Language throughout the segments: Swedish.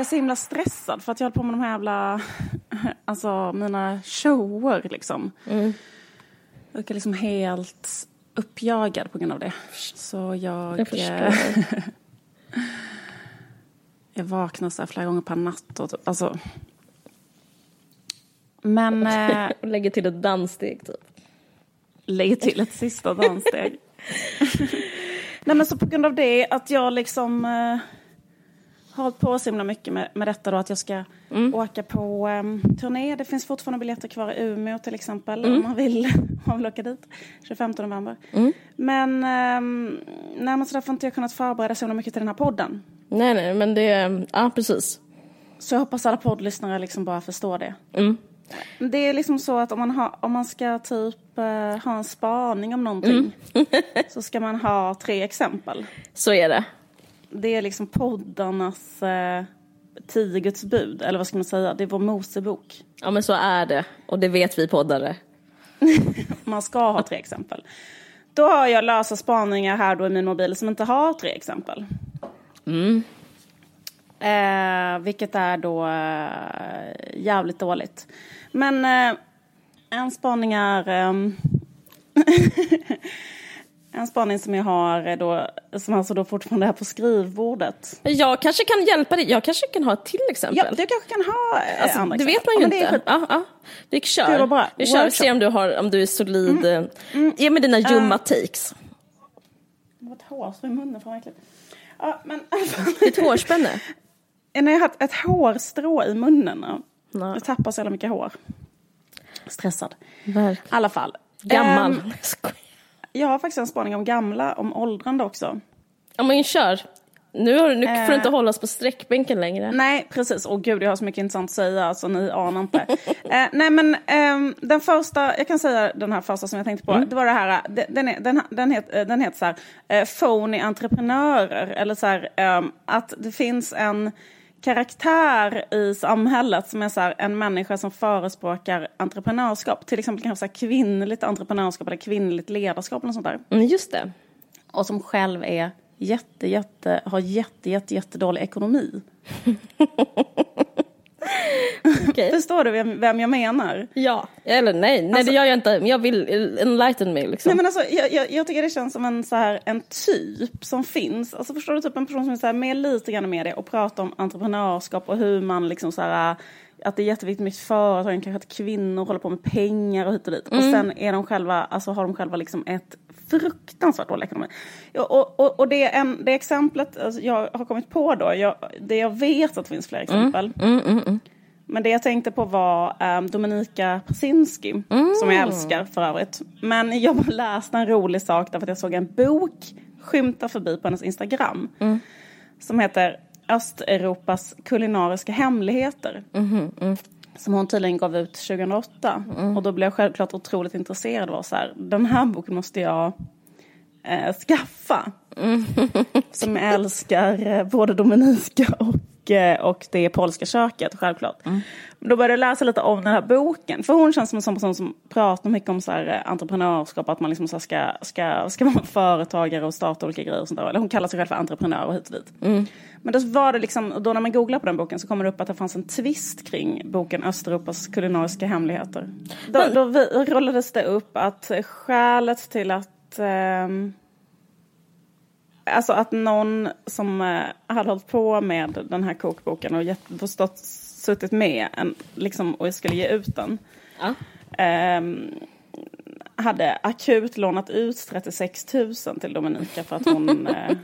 jag är så himla stressad för att jag håller på med de här jävla, alltså mina shower liksom. Mm. Jag är liksom helt uppjagad på grund av det. Så jag... Jag eh, jag vaknar så här flera gånger per natt och typ, alltså... Men eh, Och lägger till ett danssteg typ. lägger till ett sista danssteg. Nej men så på grund av det att jag liksom eh, hållit på så himla mycket med, med detta då att jag ska åka på eh, turné. Det finns fortfarande biljetter kvar i Umeå till exempel om man vill, om man vill åka dit. 25 november. Men, eh, nej, men så därför har inte jag kunnat förbereda så mycket till den här podden. Nej, nej, men det, ja precis. Så jag hoppas alla poddlyssnare liksom bara förstår det. Mm. Det är liksom så att om man, har, om man ska typ eh, ha en spaning om någonting så ska man ha tre exempel. Så är det. Det är liksom poddarnas eh, tio Guds bud, eller vad ska man säga? Det är vår Mosebok. Ja men så är det. Och det vet vi poddare. Man ska ha tre exempel. Då har jag lösa spaningar här då i min mobil som inte har tre exempel. Eh, vilket är då eh, jävligt dåligt. Men eh, en spaning är... en spaning som jag har då, som alltså då fortfarande är på skrivbordet. Jag kanske kan hjälpa dig. Jag kanske kan ha ett till exempel. Ja, du kanske kan ha eh, Alltså, andra det vet exempel. man ju Ja, inte. Ja, ja. Vi kör. Bra. Vi kör och ser om du, har, om du är solid. eh, Ge mig dina ljumma takes. Det var ett hårstrå i munnen, fan. Ja, men Ditt hårspänne. jag har haft ett hårstrå i munnen. Nej. Jag tappar så jävla mycket hår. Stressad. I alla fall. Gammal. Ehm, Jag har faktiskt en spaning om gamla, om åldrande också. Ja men kör. Nu, har, nu får du Eh. inte hållas på sträckbänken längre. Nej, precis. Och gud, jag har så mycket intressant att säga, så ni anar inte. eh, nej, men ehm, den första, jag kan säga den här första som jag tänkte på. Det var det här, eh, den, den, den, den, het, eh, den heter så här, eh, phony entreprenörer. Eller så här, ehm, att det finns en karaktär i samhället som är så här, en människa som förespråkar entreprenörskap. Till exempel kanske så kvinnligt entreprenörskap eller kvinnligt ledarskap eller sånt där. Mm, just det. Och som själv är jätte, jätte, har jätte, jätte, jättedålig ekonomi. Okej. Förstår du vem, vem jag menar? Ja. Eller nej, nej det gör jag inte. Men jag vill enlighten mig liksom. Nej, men alltså, jag, jag, jag tycker det känns som en, så här, en typ som finns. Alltså, förstår du, typ en person som är så här, med lite grann med det och pratar om entreprenörskap och hur man liksom så här, att det är jätteviktigt med företag, kanske att kvinnor håller på med pengar och hit och dit. Och sen är de själva, alltså, har de själva liksom ett fruktansvärt dålig ekonomi. Och, och, och det, en, det exemplet alltså, jag har kommit på då, jag, det jag vet att det finns fler exempel. Men det jag tänkte på var um, Dominika Persinski, som jag älskar för övrigt. Men jag läste en rolig sak därför att jag såg en bok skymta förbi på hennes Instagram. Som heter Östeuropas kulinariska hemligheter. Som hon tydligen gav ut 2008. Och då blev jag självklart otroligt intresserad och var så här, den här boken måste jag eh, skaffa. Som jag älskar eh, både Dominika och, och det polska köket, självklart. Men Då började jag läsa lite om den här boken. För hon känns som en sån person som pratar mycket om så här, eh, entreprenörskap, att man liksom så ska, ska, ska vara företagare och starta olika grejer och sånt där. Eller hon kallar sig själv för entreprenör och hit och dit. Men då var det liksom, då när man googlar på den boken så kommer det upp att det fanns en twist kring boken Östeuropas kulinariska hemligheter. Då, då rullades det upp att skälet till att ehm, Alltså att någon som eh, hade hållit på med den här kokboken och gett, förstått, suttit med en, liksom, och skulle ge ut den. Ja. ehm, hade akut lånat ut 36 000 till Dominika för att hon eh,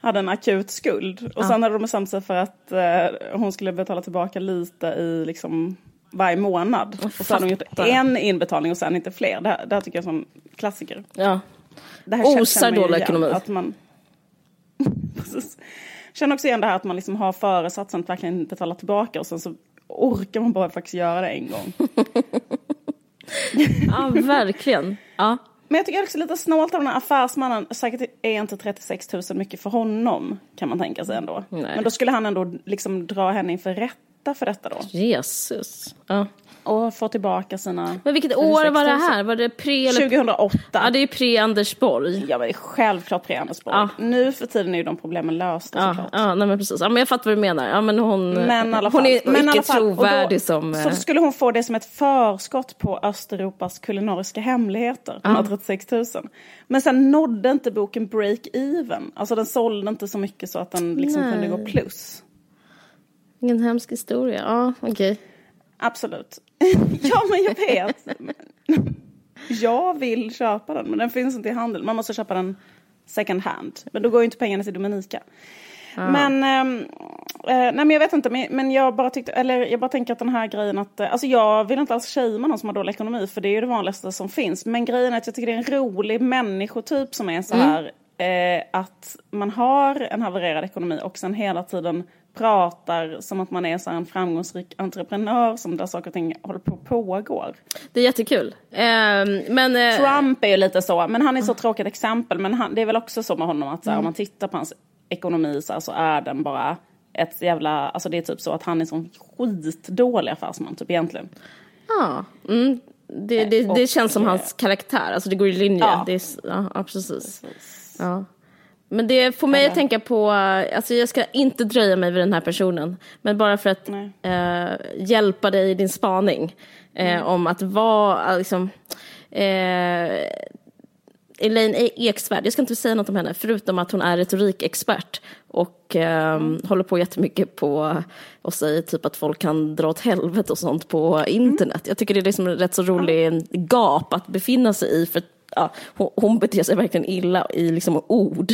hade en akut skuld. Och sen hade de bestämt sig för att eh, hon skulle betala tillbaka lite i liksom varje månad. Och så hade de gjort en inbetalning och sen inte fler. Det här, det här tycker jag är en klassiker. ja. Det här Osar dålig ekonomi. Att man... Känner också igen det här att man liksom har föresatsen att verkligen betala tillbaka och sen så orkar man bara faktiskt göra det en gång. ja, verkligen. Ja. Men jag tycker också lite snålt av den här affärsmannen. Säkert är inte 36 000 mycket för honom kan man tänka sig ändå. Nej. Men då skulle han ändå liksom dra henne inför rätta för detta då. Jesus. Ja. Och får tillbaka sina... Men vilket år var det 36 000. här? Var det pre eller... 2008. Ja, det är pre-Anders Borg. Ja men det är självklart pre Anders Borg. Ja. Nu för tiden är ju de problemen lösta Ja, såklart. ja nej, men precis. Ja, men jag fattar vad du menar. Ja, men hon, Men hon fall. är men icke alla fall, och trovärdig då, som... Så eh, skulle hon få det som ett förskott på Östeuropas kulinariska hemligheter, de här 36 000. Men sen nådde inte boken break-even. Alltså den sålde inte så mycket så att den liksom kunde gå plus. Ingen hemsk historia. Ja, okej. Absolut. ja men jag vet. jag vill köpa den men den finns inte i handel. Man måste köpa den second hand. Men då går ju inte pengarna till Dominika. Men, ehm, eh, nej men jag vet inte, men, men jag bara tyckte, eller jag bara tänker att den här grejen att, eh, alltså jag vill inte alls shamea någon som har dålig ekonomi för det är ju det vanligaste som finns. Men grejen är att jag tycker det är en rolig människotyp som är så här, eh, att man har en havererad ekonomi och sen hela tiden pratar som att man är så en framgångsrik entreprenör som där saker och ting håller på och pågår. Det är jättekul. Ehm, men... eh, Trump är ju lite så, men han är så tråkigt exempel. Men han, det är väl också så med honom att så här, om man tittar på hans ekonomi så, här, så är den bara ett jävla, alltså det är typ så att han är sån skitdålig affärsman typ egentligen. Ja, mm, det, det, det Och, känns som eh, hans karaktär, alltså det går i linje. Ja. Det är, ja, ja, precis. Ja. Men det får mig att tänka på, alltså jag ska inte dröja mig vid den här personen, men bara för att eh, hjälpa dig i din spaning eh, om att vara, liksom, eh, Elaine Eksvärd, jag ska inte säga något om henne, förutom att hon är retorikexpert och eh, håller på jättemycket på och säger typ att folk kan dra åt helvete och sånt på internet. Jag tycker det är liksom rätt så rolig gap att befinna sig i för ja, hon, hon beter sig verkligen illa i liksom ord.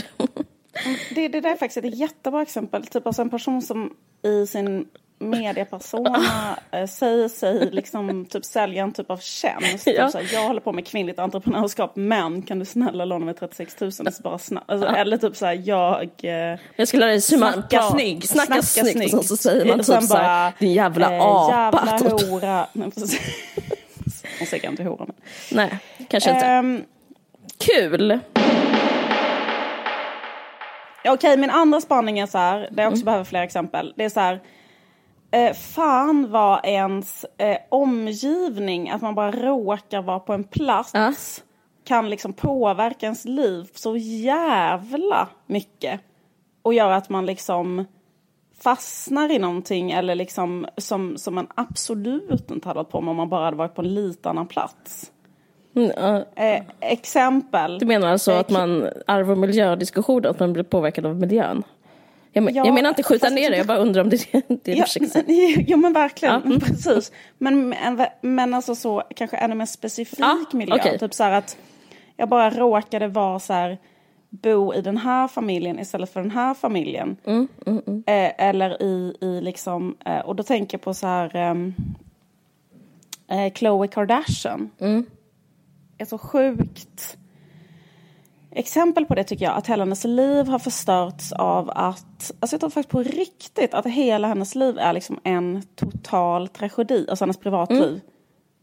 Det, det där är faktiskt ett jättebra exempel. Typ alltså en person som i sin mediepersona eh, säger sig liksom typ sälja en typ av tjänst. Ja. Typ så här, jag håller på med kvinnligt entreprenörskap men kan du snälla låna mig 36 000? Så bara snabbt. Alltså, eller typ så här, jag... Eh, Jag skulle lära dig hur man Snacka snygg. Snacka, snyggt. Och så säger man typ såhär, din jävla eh, apa. Jävla typ. hora. Hon säger inte hora men. Nej, kanske inte. Ehm, Kul! Okej, min andra spaning är så här, där Mm. jag också behöver fler exempel. Det är så här, eh, fan var ens eh, omgivning, att man bara råkar vara på en plats, Ja. kan liksom påverka ens liv så jävla mycket. Och göra att man liksom fastnar i någonting eller liksom som, som man absolut inte hade varit på med om man bara hade varit på en lite annan plats. Mm, ja. Eh, exempel. Du menar alltså Eh, att man arv och miljödiskussioner, att man blir påverkad av miljön? Jag, men, Ja, jag menar inte skjuta fast- ner det, jag bara undrar om det är det Ja, men- jo men verkligen, Ja, mm. precis. Men, men, men alltså så kanske ännu mer specifik Ja, miljö. okej. Typ så här att jag bara råkade vara så här, bo i den här familjen istället för den här familjen. Mm, Eh, eller i, i liksom, eh, och då tänker jag på så här ehm, eh, Khloe Kardashian. Mm. Är så sjukt exempel på det tycker jag. Att hela hennes liv har förstörts av att, alltså jag tror faktiskt på riktigt att hela hennes liv är liksom en total tragedi, alltså hennes privatliv.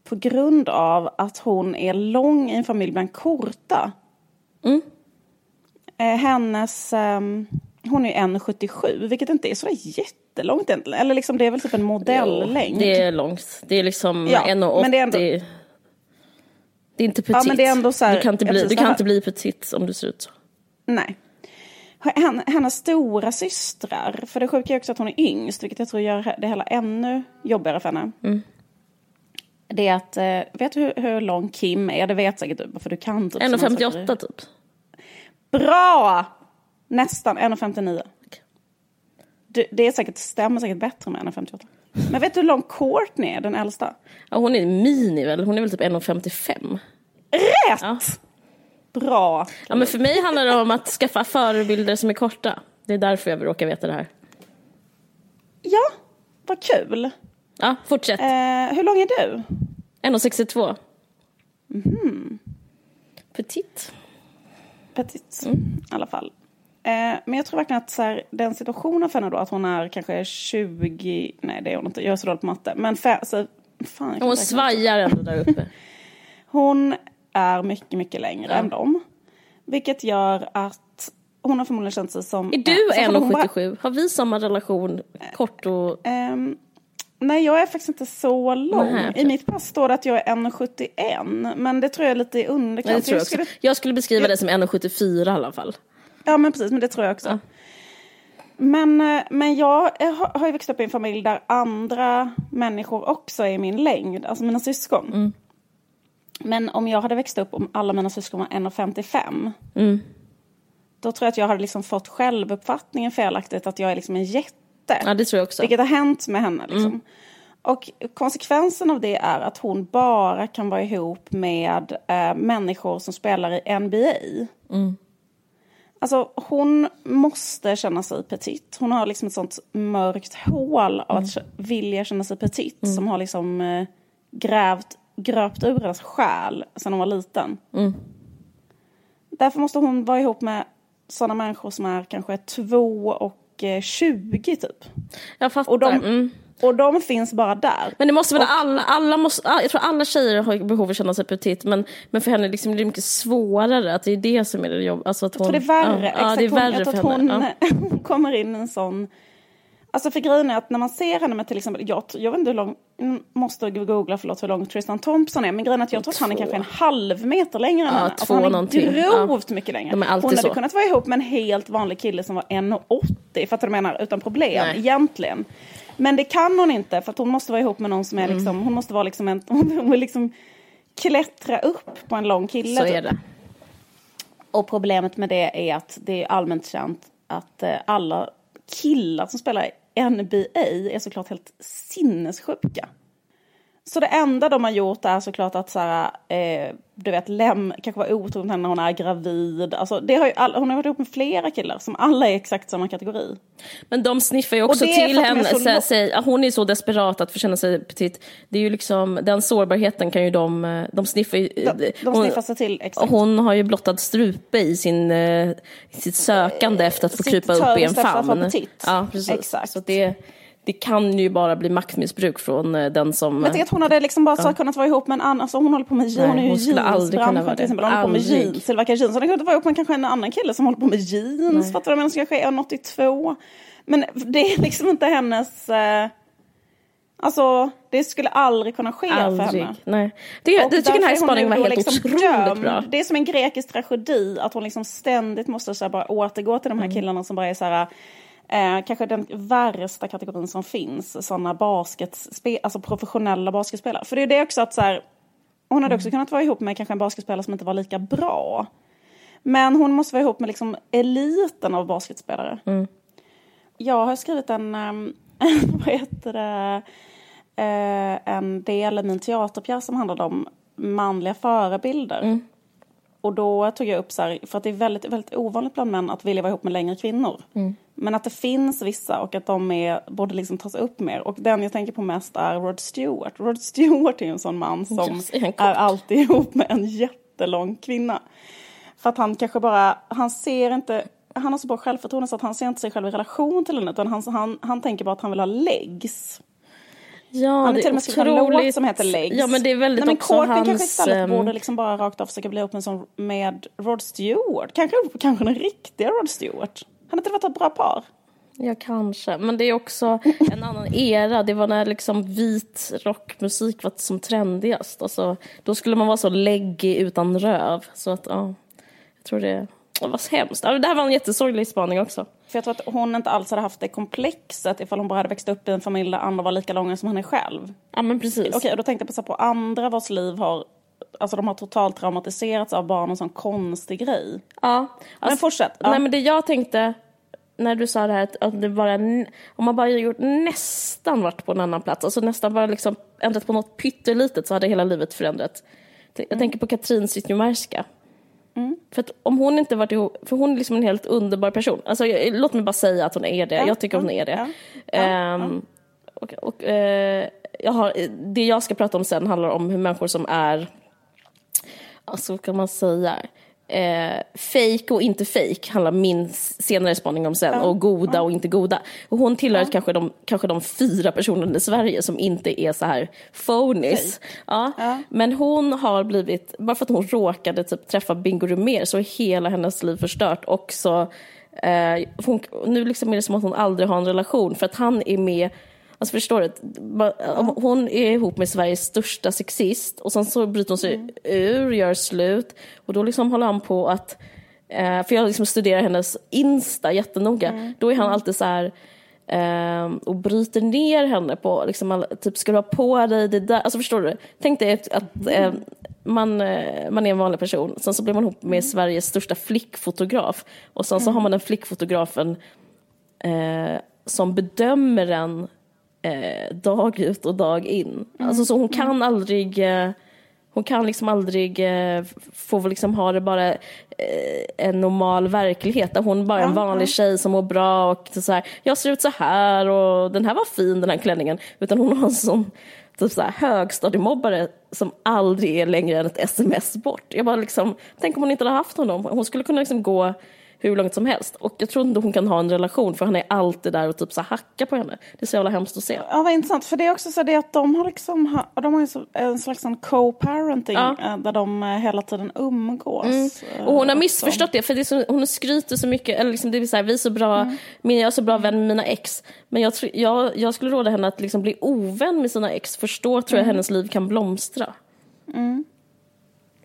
På grund av att hon är lång i en familj bland korta. Eh, hennes, ehm, hon är 1,77 vilket inte är så jättelångt egentligen. Eller liksom det är väl typ en modellängd. Det är långt. Det är liksom Ja, 1,80. men det är ändå- Det är inte petit. men det är ändå så här- du kan inte bli, du kan inte bli petit om du ser ut så. Nej. Hen- Hennes stora systrar, för det sjuka är också att hon är yngst, vilket jag tror gör det hela ännu jobbigare för henne. Det är att, eh, vet du hur, hur lång Kim är? Det vet säkert du, för du kan typ. som han sätter 1,58 i- typ. Bra! Nästan 1,59. Du, det är säkert, stämmer säkert bättre med 1,58. Men vet du hur lång Courtney är, den äldsta? Ja, hon är mini väl? Hon är väl typ 1,55. Rätt! Ja. Bra! Ja, men för mig handlar det om att skaffa förebilder som är korta. Det är därför jag råkar veta det här. Ja, vad kul. Ja, fortsätt. Eh, hur lång är du? 1,62. Mhm. Petit. Petit, Mm. i alla fall. Eh, men jag tror verkligen att så här, den situationen för henne då, att hon är kanske 20, nej det är hon inte, jag är så dålig på matte. Men fe, så, fan, Hon svajar ändå där uppe. Hon är mycket, mycket längre än dem. Vilket gör att hon har förmodligen känt sig som... Är du eh, så hade hon bara- 1,77? Har vi samma relation? Kort och... Ehm, Nej, jag är faktiskt inte så lång. Nej. I mitt pass står det att jag är 1,71. Men det tror jag är lite i underkant. Nej, tror jag, Jag skulle- jag skulle beskriva det som 1,74 i alla fall. Ja, men precis. Men det tror jag också. Men, eh, men jag har ju växt upp i en familj där andra människor också är i min längd. Alltså mina syskon. Mm. Men om jag hade växt upp om alla mina syskon var 1,55. Mm. Då tror jag att jag hade liksom fått självuppfattningen felaktigt att jag är liksom en jätte. Ja, det tror jag också. Vilket har hänt med henne. Liksom. Och konsekvensen av det är att hon bara kan vara ihop med eh, människor som spelar i NBA. Alltså hon måste känna sig petit. Hon har liksom ett sånt mörkt hål av att vilja känna sig petit. Som har liksom eh, grävt, gröpt ur hennes själ sedan hon var liten. Därför måste hon vara ihop med sådana människor som är kanske två och 20 typ. Jag fattar. Och de, mm. och de finns bara där. Men det måste väl alla, alla måste, jag tror alla tjejer har behov av att känna sig petit men, men för henne liksom, det är mycket svårare, att det är det som är det jobb. Alltså att hon, Jag tror det är värre. Ja, Exakt, ja, det är hon, värre jag tror att hon. Ja. hon kommer in i en sån... Alltså för grejen är att när man ser henne med till exempel, jag, jag vet inte hur lång, mm, måste googla förlåt hur lång Tristan Thompson är, men grejen är att jag tror att han är kanske en halv meter längre än Ja, henne. Alltså två han är någonting. grovt mycket längre. De är alltid hon hade så. kunnat vara ihop med en helt vanlig kille som var 1,80, fattar du vad jag menar? Utan problem, Nej. egentligen. Men det kan hon inte, för att hon måste vara ihop med någon som är Mm. liksom, hon måste vara liksom en, hon vill liksom klättra upp på en lång kille. Så typ. är det. Och problemet med det är att det är allmänt känt att eh, alla killar som spelar NBA är såklart helt sinnessjuka. Så det enda de har gjort är såklart att så här, eh, du vet, Lem kanske var otrogen henne när hon är gravid. Alltså, det har all, hon har varit ihop med flera killar som alla är exakt samma kategori. Men de sniffar ju också till henne. så Så, säg, ja, hon är så desperat att känna sig petit. Det är ju liksom, den sårbarheten kan ju de, eh, de sniffar ju. De, de hon, sniffar sig till exakt. hon har ju blottad strupe i sin, eh, sitt sökande efter att få krypa upp i en famn. Ja, precis. Exakt. Så det, det kan ju bara bli maktmissbruk från eh, den som... Men tänk att hon hade liksom bara så kunnat vara ihop med en annan, alltså hon håller på med jeans, hon är ju hon jeansbranschen vara till exempel, hon håller på med jeans, tillverkar jeans. Hon hade kunnat vara ihop med kanske en annan kille som håller på med jeans, fattar du? Men som kanske är 1,82. Men det är liksom inte hennes, eh, alltså det skulle aldrig kunna ske för aldrig. henne. Nej. Det, Och det tycker den här spaningen var helt liksom otroligt dömd. bra. Det är som en grekisk tragedi att hon liksom ständigt måste så bara återgå till de Mm. här killarna som bara är så här Eh, kanske den värsta kategorin som finns, sådana alltså professionella basketspelare. För det är det också att så här, hon hade Mm. också kunnat vara ihop med kanske en basketspelare som inte var lika bra. Men hon måste vara ihop med liksom eliten av basketspelare. Mm. Jag har skrivit en, um, vad heter det, eh, en del i min teaterpjäs som handlade om manliga förebilder. Mm. Och då tog jag upp så här, för att det är väldigt, väldigt ovanligt bland män att vilja vara ihop med längre kvinnor. Mm. Men att det finns vissa och att de är, borde liksom tas upp mer. Och den jag tänker på mest är Rod Stewart. Rod Stewart är ju en sån man som Yes, är alltid ihop med en jättelång kvinna. För att han kanske bara, han ser inte, han har så bra självförtroende så att han ser inte sig själv i relation till henne utan han, han, han tänker bara att han vill ha legs. Ja, Han har till och med skrivit en låt som heter Legs. Ja, men det är väldigt Nej, men också Courtney hans... kanske istället ehm, borde liksom bara rakt av försöka bli ihop med, sån, med Rod Stewart. Kanske, kanske den riktiga Rod Stewart. Han inte det varit ett bra par? Ja, kanske. Men det är också en annan era. Det var när liksom vit rockmusik var som trendigast. Alltså, då skulle man vara så läggig utan röv. Så att, ja, jag tror det, det var så hemskt. Det här var en jättesorglig spaning också. För jag tror att hon inte alls hade haft det komplexet ifall hon bara hade växt upp i en familj där andra var lika långa som han är själv. Ja, men precis. Okej, och då tänkte jag på, så på andra vars liv har, alltså de har totalt traumatiserats av barn en sån konstig grej. Ja. Alltså, fortsätt. Ja. Nej, men det jag tänkte när du sa det här att, det bara, om man bara gjort nästan varit på en annan plats, alltså nästan bara liksom ändrat på något pyttelitet så hade hela livet förändrat. Jag Mm. tänker på Katrin Zytomierska. För att om hon inte varit ihop, för hon är liksom en helt underbar person. Alltså, jag, låt mig bara säga att hon är det, jag tycker hon är det. Ja. Ja. Ehm, Och, och, eh, jag har, det jag ska prata om sen handlar om hur människor som är, alltså kan man säga, eh, fake och inte fake handlar min senare spaning om sen. Och goda och inte goda. Och hon tillhör kanske, de, kanske de fyra personerna i Sverige som inte är så här phonies. Ja. Men hon har blivit, bara för att hon råkade typ träffa Bingo Rimér så är hela hennes liv förstört. Och så, eh, hon, nu liksom är det som att hon aldrig har en relation för att han är med Alltså förstår du? Hon är ihop med Sveriges största sexist och sen så bryter hon sig mm. ur, gör slut och då liksom håller han på att eh, för jag liksom studerar hennes Insta jättenoga. Mm. Då är han alltid så här eh, och bryter ner henne på, liksom, typ ska du ha på dig det där? Alltså förstår du? Tänk dig att, att eh, man, man är en vanlig person, sen så blir man ihop med Sveriges största flickfotograf och sen så har man den flickfotografen eh, som bedömer en eh, dag ut och dag in. Mm. Alltså, så hon kan aldrig eh, hon kan liksom aldrig eh, få liksom ha det bara eh, en normal verklighet där hon bara är en vanlig tjej som mår bra och så här, jag ser ut så här och den här var fin den här klänningen. Utan hon har en sån typ så här, högstadiemobbare som aldrig är längre än ett sms bort. Jag bara liksom, tänk om hon inte hade haft honom. Hon skulle kunna liksom gå hur långt som helst. Och jag tror inte hon kan ha en relation för han är alltid där och typ så hackar på henne. Det är så jävla hemskt att se. Ja vad intressant för det är också så det att de har liksom de har en slags co-parenting ja. Eh, där de eh, hela tiden umgås. Mm. Och hon har missförstått det för det är så, hon skryter så mycket, eller liksom det är så här, vi är så bra, mm. jag är så bra vän med mina ex. Men jag, jag, jag skulle råda henne att liksom bli ovän med sina ex, förstå tror jag mm. hennes liv kan blomstra. Mm.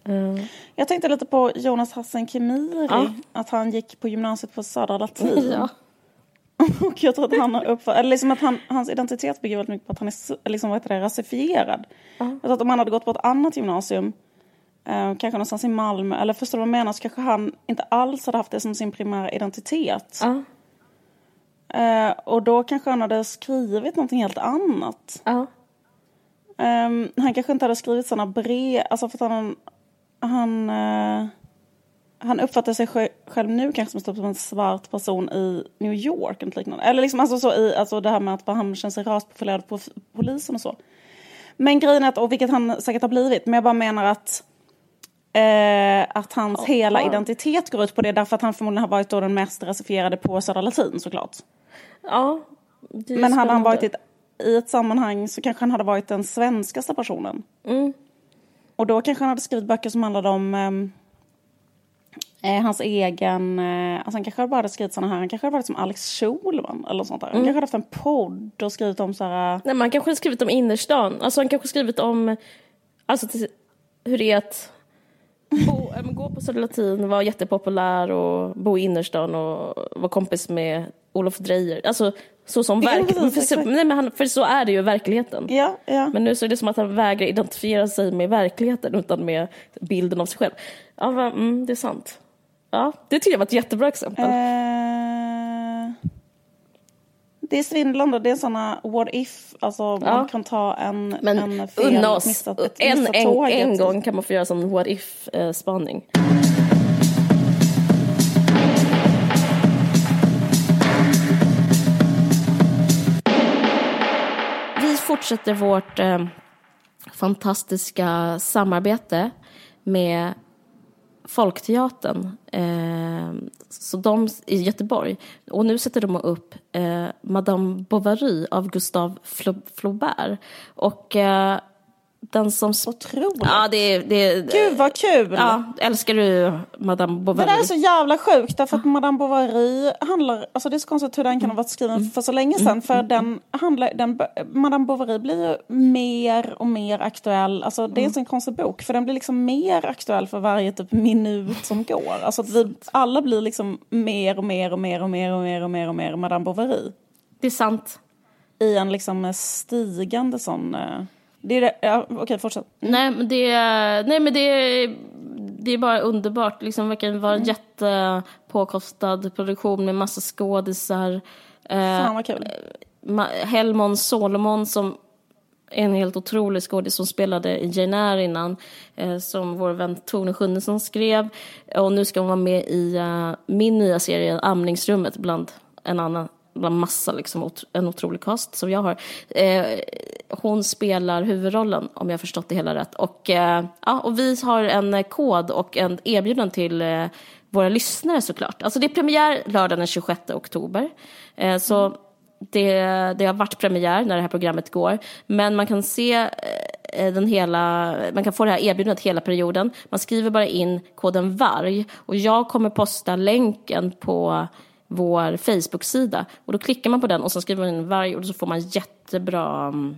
Mm. Jag tänkte lite på Jonas Hassan Khemiri, ja. att han gick på gymnasiet på Södra Latin. Ja. Och jag tror att han har uppfattat, eller liksom att han, hans identitet bygger väldigt mycket på att han är liksom, vad heter det, rasifierad. Ja. Jag tror att om han hade gått på ett annat gymnasium, eh, kanske någonstans i Malmö, eller förstår du vad jag menar, så kanske han inte alls hade haft det som sin primära identitet. Eh, och då kanske han hade skrivit någonting helt annat. Um, han kanske inte hade skrivit sådana brev, alltså för att han han, uh, han uppfattar sig själv nu kanske som en svart person i New York. Eller, liknande. eller liksom alltså så i, alltså det här med att han känner sig rasprofilerad på polisen och så. Men grejen är att, och vilket han säkert har blivit, men jag bara menar att Eh, att hans oh, hela identitet går ut på det därför att han förmodligen har varit då den mest rasifierade på Södra Latin såklart. Ja, Men hade han varit i ett, i ett sammanhang så kanske han hade varit den svenskaste personen. Mm. Och då kanske han hade skrivit böcker som handlade om ehm, eh, hans egen, eh, alltså han kanske bara hade skrivit sådana här, han kanske hade varit som Alex Schulman eller sånt där. Han mm. kanske hade haft en podd och skrivit om så här. Nej men han kanske hade skrivit om innerstan, alltså han kanske skrivit om, alltså hur det är att bo, äh, gå på Södra Latin, vara jättepopulär och bo i innerstan och vara kompis med Olof Drejer. Alltså så som verk... För, nej, men han, för så är det ju i verkligheten. Ja, ja. Men nu så är det som att han vägrar identifiera sig med verkligheten utan med bilden av sig själv. Ja, va, mm, det är sant. Ja, det tycker jag var ett jättebra exempel. Uh, det är svindlande. Det är sådana what if. Alltså ja. man kan ta en, men en fel, unna oss. Missat, en, en, en gång kan man få göra sån what if-spaning. Eh, fortsätter vårt eh, fantastiska samarbete med Folkteatern. Eh, så de i Göteborg. Och nu sätter de upp eh, Madame Bovary av Gustave Flaubert. Och eh, den som... Otroligt! Ja, det, det, Gud vad kul! Ja, älskar du Madame Bovary? Det där är så jävla sjukt därför att Madame Bovary handlar, alltså det är så konstigt hur den kan ha varit skriven mm. för så länge sedan mm. för mm. den handlar, den, Madame Bovary blir ju mer och mer aktuell, alltså det är en sån konstig bok för den blir liksom mer aktuell för varje typ minut som går. Alltså att vi alla blir liksom mer och mer och mer och mer och mer och mer och mer Madame Bovary. Det är sant. I en liksom stigande sån uh, det är det, ja, okej, fortsätt. Mm. Nej, men det, nej, men det, det är bara underbart. Liksom verkar vara en mm. jättepåkostad produktion med massa skådisar. Eh, Fan vad kul. Helmon Solomon som är en helt otrolig skådis som spelade i Jane Eyre innan. Eh, som vår vän Tone Schunnesson skrev. Och nu ska hon vara med i min nya serie Amningsrummet bland en annan bland massa, liksom, en otrolig cast som jag har. Eh, hon spelar huvudrollen om jag förstått det hela rätt. Och, eh, ja, och vi har en kod och en erbjudan till eh, våra lyssnare såklart. Alltså det är premiär lördagen den 26 oktober. Eh, så mm. det, det har varit premiär när det här programmet går. Men man kan se eh, den hela, man kan få det här erbjudandet hela perioden. Man skriver bara in koden VARG och jag kommer posta länken på vår Facebook-sida. Och då klickar man på den och så skriver man in varg och så får man jättebra mm,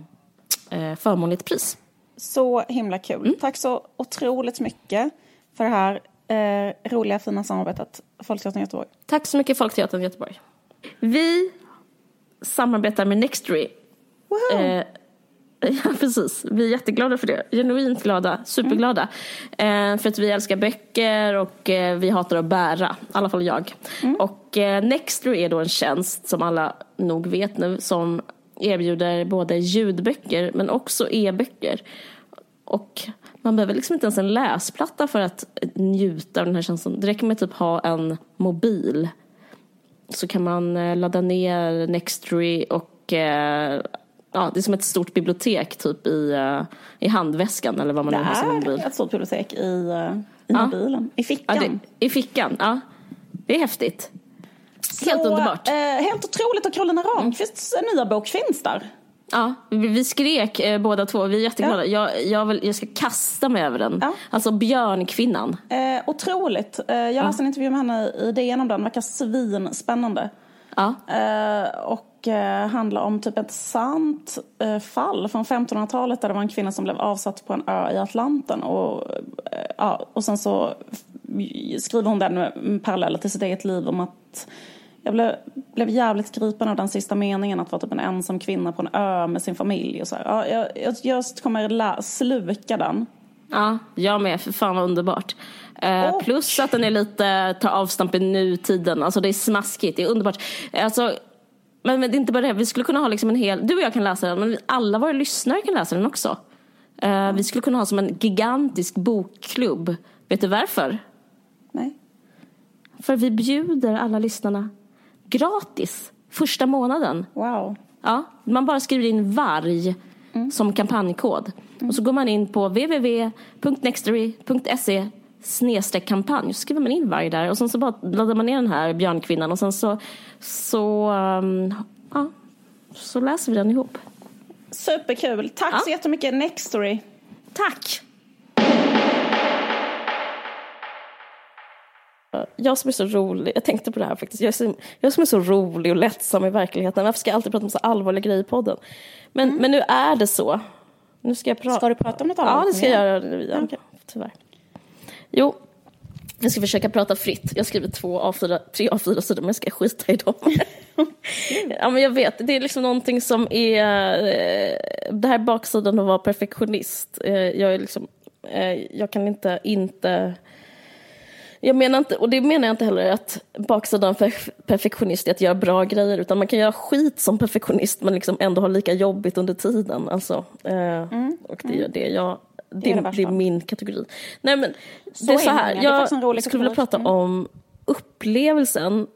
eh, förmånligt pris. Så himla kul. Mm. Tack så otroligt mycket för det här eh, roliga fina samarbetet Folkteatern Göteborg. Tack så mycket Folkteatern Göteborg. Vi samarbetar med Nextory. Eh, ja, precis. Vi är jätteglada för det. Genuint glada, superglada. Mm. Eh, för att vi älskar böcker och eh, vi hatar att bära. I alla fall jag. Mm. Och eh, Nextory är då en tjänst som alla nog vet nu som erbjuder både ljudböcker men också e-böcker. Och man behöver liksom inte ens en läsplatta för att njuta av den här tjänsten. Det räcker med att typ ha en mobil. Så kan man eh, ladda ner Nextory och eh, ja, det är som ett stort bibliotek typ i, i handväskan eller vad man nu har sin mobil. Det är ett stort bibliotek i, i ja. mobilen, i fickan. Ja, det, I fickan, ja. Det är häftigt. Så, helt underbart. Eh, helt otroligt och Carolina Ramqvists nya bok finns där. Ja, vi skrek eh, båda två. Vi är jätteglada. Ja. Jag, jag, vill, jag ska kasta mig över den. Ja. Alltså Björnkvinnan. Eh, otroligt. Eh, jag läste ja. en intervju med henne i DN om den. Verkar svinspännande. Ja. Eh, och eh, handlar om typ ett sant eh, fall från 1500-talet där det var en kvinna som blev avsatt på en ö i Atlanten. Och, eh, ja, och sen så skriver hon den med paralleller till sitt eget liv om att jag blev, blev jävligt gripen av den sista meningen att vara typ en ensam kvinna på en ö med sin familj. Och så Ja, jag, jag, jag kommer lä, sluka den. Ja, jag med. För fan vad underbart. Eh, plus att den är lite, tar avstamp i nutiden. Alltså det är smaskigt, det är underbart. Alltså, men, men det är inte bara det, vi skulle kunna ha liksom en hel, du och jag kan läsa den, men alla våra lyssnare kan läsa den också. Eh, vi skulle kunna ha som en gigantisk bokklubb. Vet du varför? Nej. För vi bjuder alla lyssnarna gratis första månaden. Wow. Ja, man bara skriver in varg mm. som kampanjkod. Mm. Och så går man in på www.nextory.se snedstreck kampanj. Så skriver man in varg där och sen så bara laddar man ner den här björnkvinnan och sen så, så, um, ja, så läser vi den ihop. Superkul. Tack ja. så jättemycket Nextory. Tack. Jag som är så rolig, jag tänkte på det här faktiskt, jag, är så, jag som är så rolig och lättsam i verkligheten, varför ska jag alltid prata om så allvarliga grejer i podden? Men, mm. men nu är det så. Nu ska jag prata. Ska du prata om något annat? Ja, det ska jag göra. Ja, okay. Tyvärr. Jo, jag ska försöka prata fritt. Jag skriver två A4, tre A4-sidor, men jag ska skita i dem. ja, men jag vet, det är liksom någonting som är... Eh, det här baksidan att vara perfektionist. Eh, jag är liksom... Eh, jag kan inte inte jag menar inte, och det menar jag inte heller att baksidan för perfektionist är att göra bra grejer, utan man kan göra skit som perfektionist men liksom ändå ha lika jobbigt under tiden. Alltså, eh, mm. Och det är det jag det, är, det, det är min kategori. Nej men, så det är så här, jag skulle vilja prata mm. om upplevelsen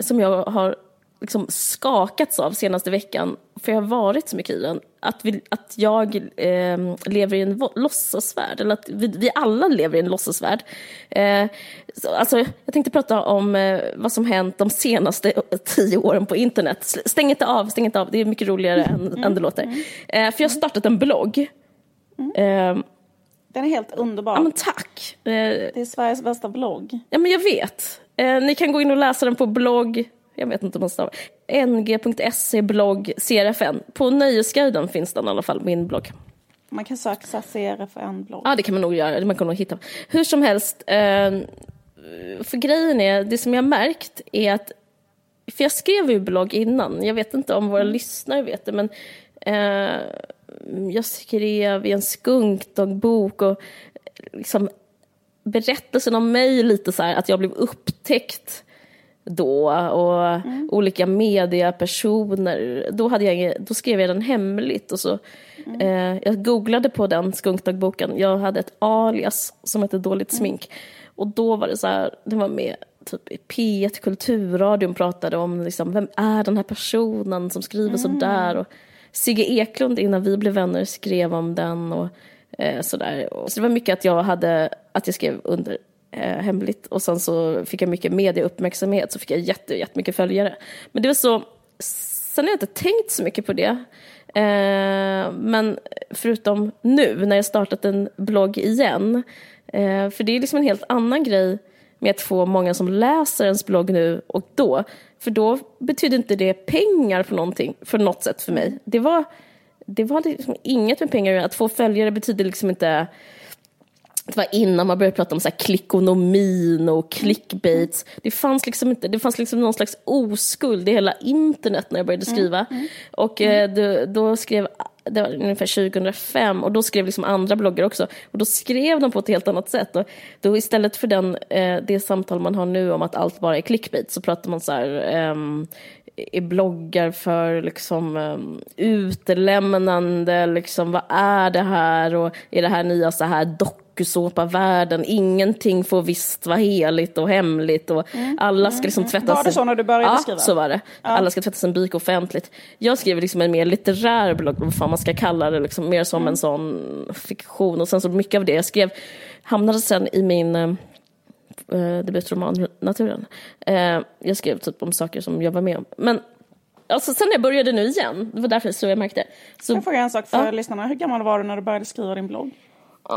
som jag har liksom skakats av senaste veckan, för jag har varit så mycket i den, att, vi, att jag eh, lever i en låtsasvärld, eller att vi, vi alla lever i en låtsasvärld. Eh, så, alltså, jag tänkte prata om eh, vad som hänt de senaste tio åren på internet. Stäng inte av, stäng inte av, det är mycket roligare än, mm. än det låter. Mm. Eh, för jag har startat en blogg. Mm. Ehm, den är helt underbar. Ja, men tack. Eh, det är Sveriges bästa blogg. Ja, men jag vet. Eh, ni kan gå in och läsa den på blogg jag vet inte om man stavar, ng.se blogg CRFN. På Nöjesguiden finns den i alla fall, min blogg. Man kan söka CRFN-blogg. Ja, det kan man nog göra. Man kan nog hitta. Hur som helst, eh, för grejen är, det som jag märkt är att, för jag skrev ju blogg innan, jag vet inte om våra mm. lyssnare vet det, men eh, jag skrev i en skunkdagbok och liksom berättelsen om mig lite så här, att jag blev upptäckt då och mm. olika mediepersoner. Då, hade jag, då skrev jag den hemligt och så mm. eh, jag googlade på den skunkdagboken. Jag hade ett alias som hette Dåligt mm. smink och då var det så här, det var med typ i P1 Kulturradion pratade om liksom, vem är den här personen som skriver mm. så där och Sigge Eklund innan vi blev vänner skrev om den och eh, sådär. Så det var mycket att jag hade, att jag skrev under eh, hemligt och sen så fick jag mycket medieuppmärksamhet så fick jag jätte, jättemycket följare. Men det var så, sen har jag inte tänkt så mycket på det. Eh, men förutom nu när jag startat en blogg igen, eh, för det är liksom en helt annan grej med att få många som läser ens blogg nu och då. För då betydde inte det pengar på någonting, för något sätt för mig. Det var, det var liksom inget med pengar att få följare betyder liksom inte det var innan man började prata om så här klickonomin och clickbaits. Det fanns liksom inte, det fanns liksom någon slags oskuld i hela internet när jag började skriva. Och eh, då, då skrev det var ungefär 2005 och då skrev liksom andra bloggar också. Och då skrev de på ett helt annat sätt. Och då istället för den, eh, det samtal man har nu om att allt bara är clickbait så pratar man så här ehm, i bloggar för liksom um, utelämnande, liksom vad är det här och är det här nya så här dokusåpa-världen, ingenting får visst vara heligt och hemligt och mm. alla ska liksom tvätta Var det så när du började ja, skriva? så var det. Ja. Alla ska tvätta sin byk offentligt. Jag skrev liksom en mer litterär blogg, vad fan man ska kalla det, liksom, mer som mm. en sån fiktion och sen så mycket av det jag skrev hamnade sen i min eh, debutroman Eh, jag skrev typ om saker som jag var med om. Men alltså, sen när jag började nu igen, det var därför så jag märkte. Så, jag frågar en sak för ja. lyssnarna. Hur gammal var du när du började skriva din blogg?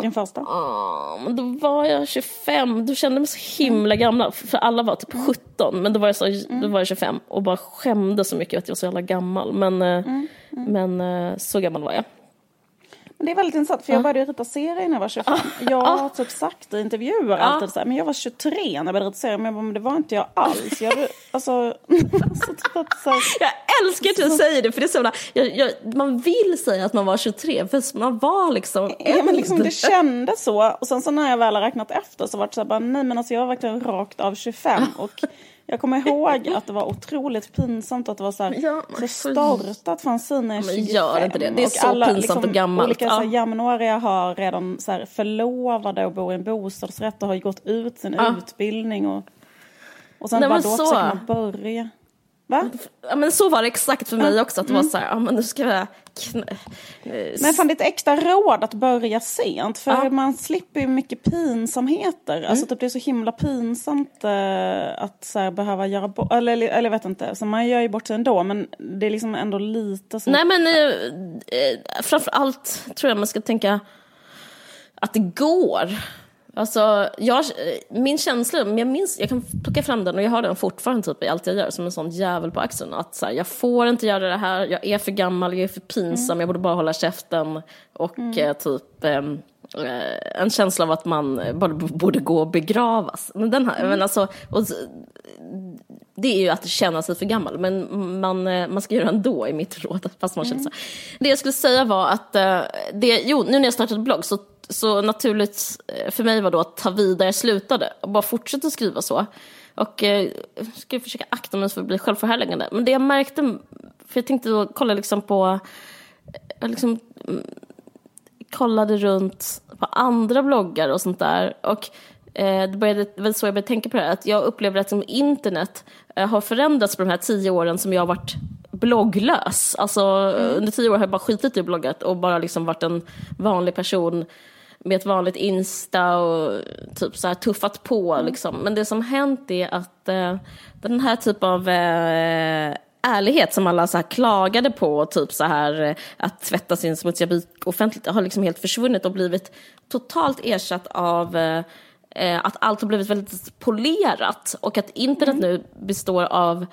Din första? Ja, men då var jag 25. Då kände jag mig så himla gammal. För alla var typ 17. Men då var jag, så, då var jag 25 och bara skämdes så mycket att jag var så jävla gammal. Men, eh, mm. Mm. men eh, så gammal var jag. Men det är väldigt intressant för jag började rita serier när jag var 25. Jag har typ sagt i intervjuer alltid så här, men jag var 23 när jag började rita serier. Men det var inte jag alls. Jag, alltså, alltså, typ att, så här, jag älskar att du säger det för det är så jag, jag, man vill säga att man var 23 för man var liksom Ja men liksom det kändes så. Och sen så när jag väl har räknat efter så var det så här bara, nej men alltså jag var verkligen rakt av 25. Och jag kommer ihåg att det var otroligt pinsamt att det var så här, ja, så startat fanzine är 25. Men gör inte det, det är så alla, pinsamt liksom, och gammalt. Olika ja. jämnåriga har redan så här, förlovade och bor i en bostadsrätt och har gått ut sin ja. utbildning. Och, och sen Nej, bara då så. ska man börja. Va? Ja, men så var det exakt för mig också. Att det mm. var så här, ja, men nu ska jag Men fan det är ett extra råd att börja sent. För ja. man slipper ju mycket pinsamheter. Mm. Alltså typ det är så himla pinsamt uh, att så här, behöva göra bort, eller, eller, eller jag vet inte. Så man gör ju bort sig ändå. Men det är liksom ändå lite så. Nej men uh, framför allt tror jag man ska tänka att det går. Alltså, jag, min känsla, jag, minns, jag kan plocka fram den och jag har den fortfarande typ i allt jag gör som en sån jävel på axeln. Att så här, jag får inte göra det här, jag är för gammal, jag är för pinsam, mm. jag borde bara hålla käften. Och mm. eh, typ eh, en känsla av att man bara borde gå och begravas. Men, den här, mm. men alltså, och, det är ju att känna sig för gammal, men man, eh, man ska göra ändå i mitt råd, fast man känner så. Det jag skulle säga var att, eh, det, jo, nu när jag startade blogg så så naturligt eh, för mig var då att ta vid där jag slutade och bara fortsätta skriva så. Och eh, ska försöka akta mig för att bli självförhärligande. Men det jag märkte, för jag tänkte då kolla liksom på, jag liksom mm, kollade runt på andra bloggar och sånt där. Och eh, det, började, det var så jag började tänka på det här, att jag upplever att som internet eh, har förändrats på de här tio åren som jag har varit blogglös. Alltså mm. under tio år har jag bara skitit i bloggat och bara liksom varit en vanlig person med ett vanligt Insta och typ så här tuffat på. Mm. Liksom. Men det som hänt är att eh, den här typen av eh, ärlighet som alla så här klagade på, typ så här eh, att tvätta sin smutsiga byk offentligt, har liksom helt försvunnit och blivit totalt ersatt av eh, eh att allt har blivit väldigt polerat och att internet mm. nu består av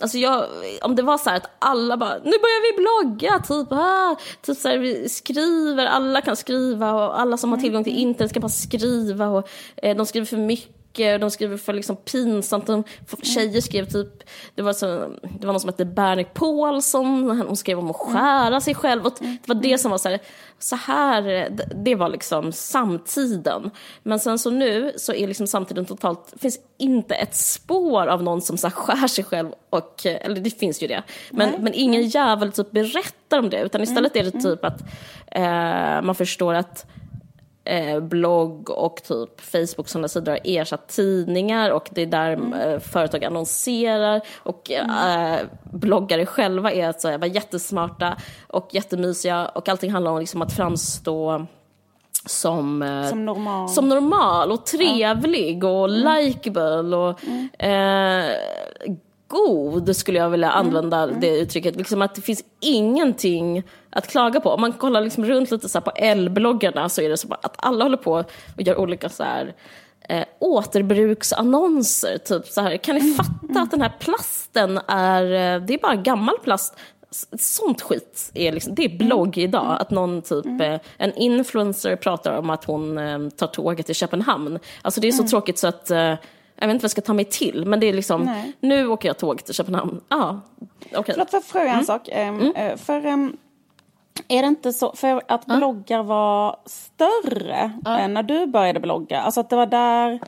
Alltså jag, om det var så att alla bara, nu börjar vi blogga, typ, ah, typ så här, vi skriver, alla kan skriva och alla som har tillgång till internet ska bara skriva och eh, de skriver för mycket mycket, de skriver för liksom pinsamt. De, tjejer skrev typ, det var, så, det var någon som hette Bernie Paulsson, hon skrev om att skära sig själv. Och det var det som var så här, så här, det var liksom samtiden. Men sen så nu så är liksom samtiden totalt, det finns inte ett spår av någon som så skär sig själv och, eller det finns ju det. Men, men ingen jävel typ berättar om det, utan istället är det typ att eh, man förstår att eh, blogg och typ Facebook sådana sidor har ersatt tidningar och det är där mm. eh, företag annonserar och eh, bloggare själva är alltså, var jättesmarta och jättemysiga och allting handlar om liksom att framstå som, eh, som, normal. som normal och trevlig och mm. likeable och mm. eh, god skulle jag vilja använda mm. det uttrycket. Liksom att det finns ingenting att klaga på. Om man kollar liksom runt lite så på L-bloggarna så är det så att alla håller på och gör olika så här eh, återbruksannonser. Typ så här. Kan ni Mm, fatta att den här plasten är, eh, det är bara gammal plast. Sånt skit är, liksom, det är blogg Mm. idag. Att någon typ, eh, en influencer pratar om att hon eh, tar tåget till Köpenhamn. Alltså det är så Mm. tråkigt så att eh, jag vet inte vad jag ska ta mig till. Men det är liksom, Nej. nu åker jag tåg till Köpenhamn. Ja, okej. Förlåt, får jag fråga en sak? Ehm, eh, För ehm, är det inte så, för att bloggar var större eh, när du började blogga? Alltså att det var där...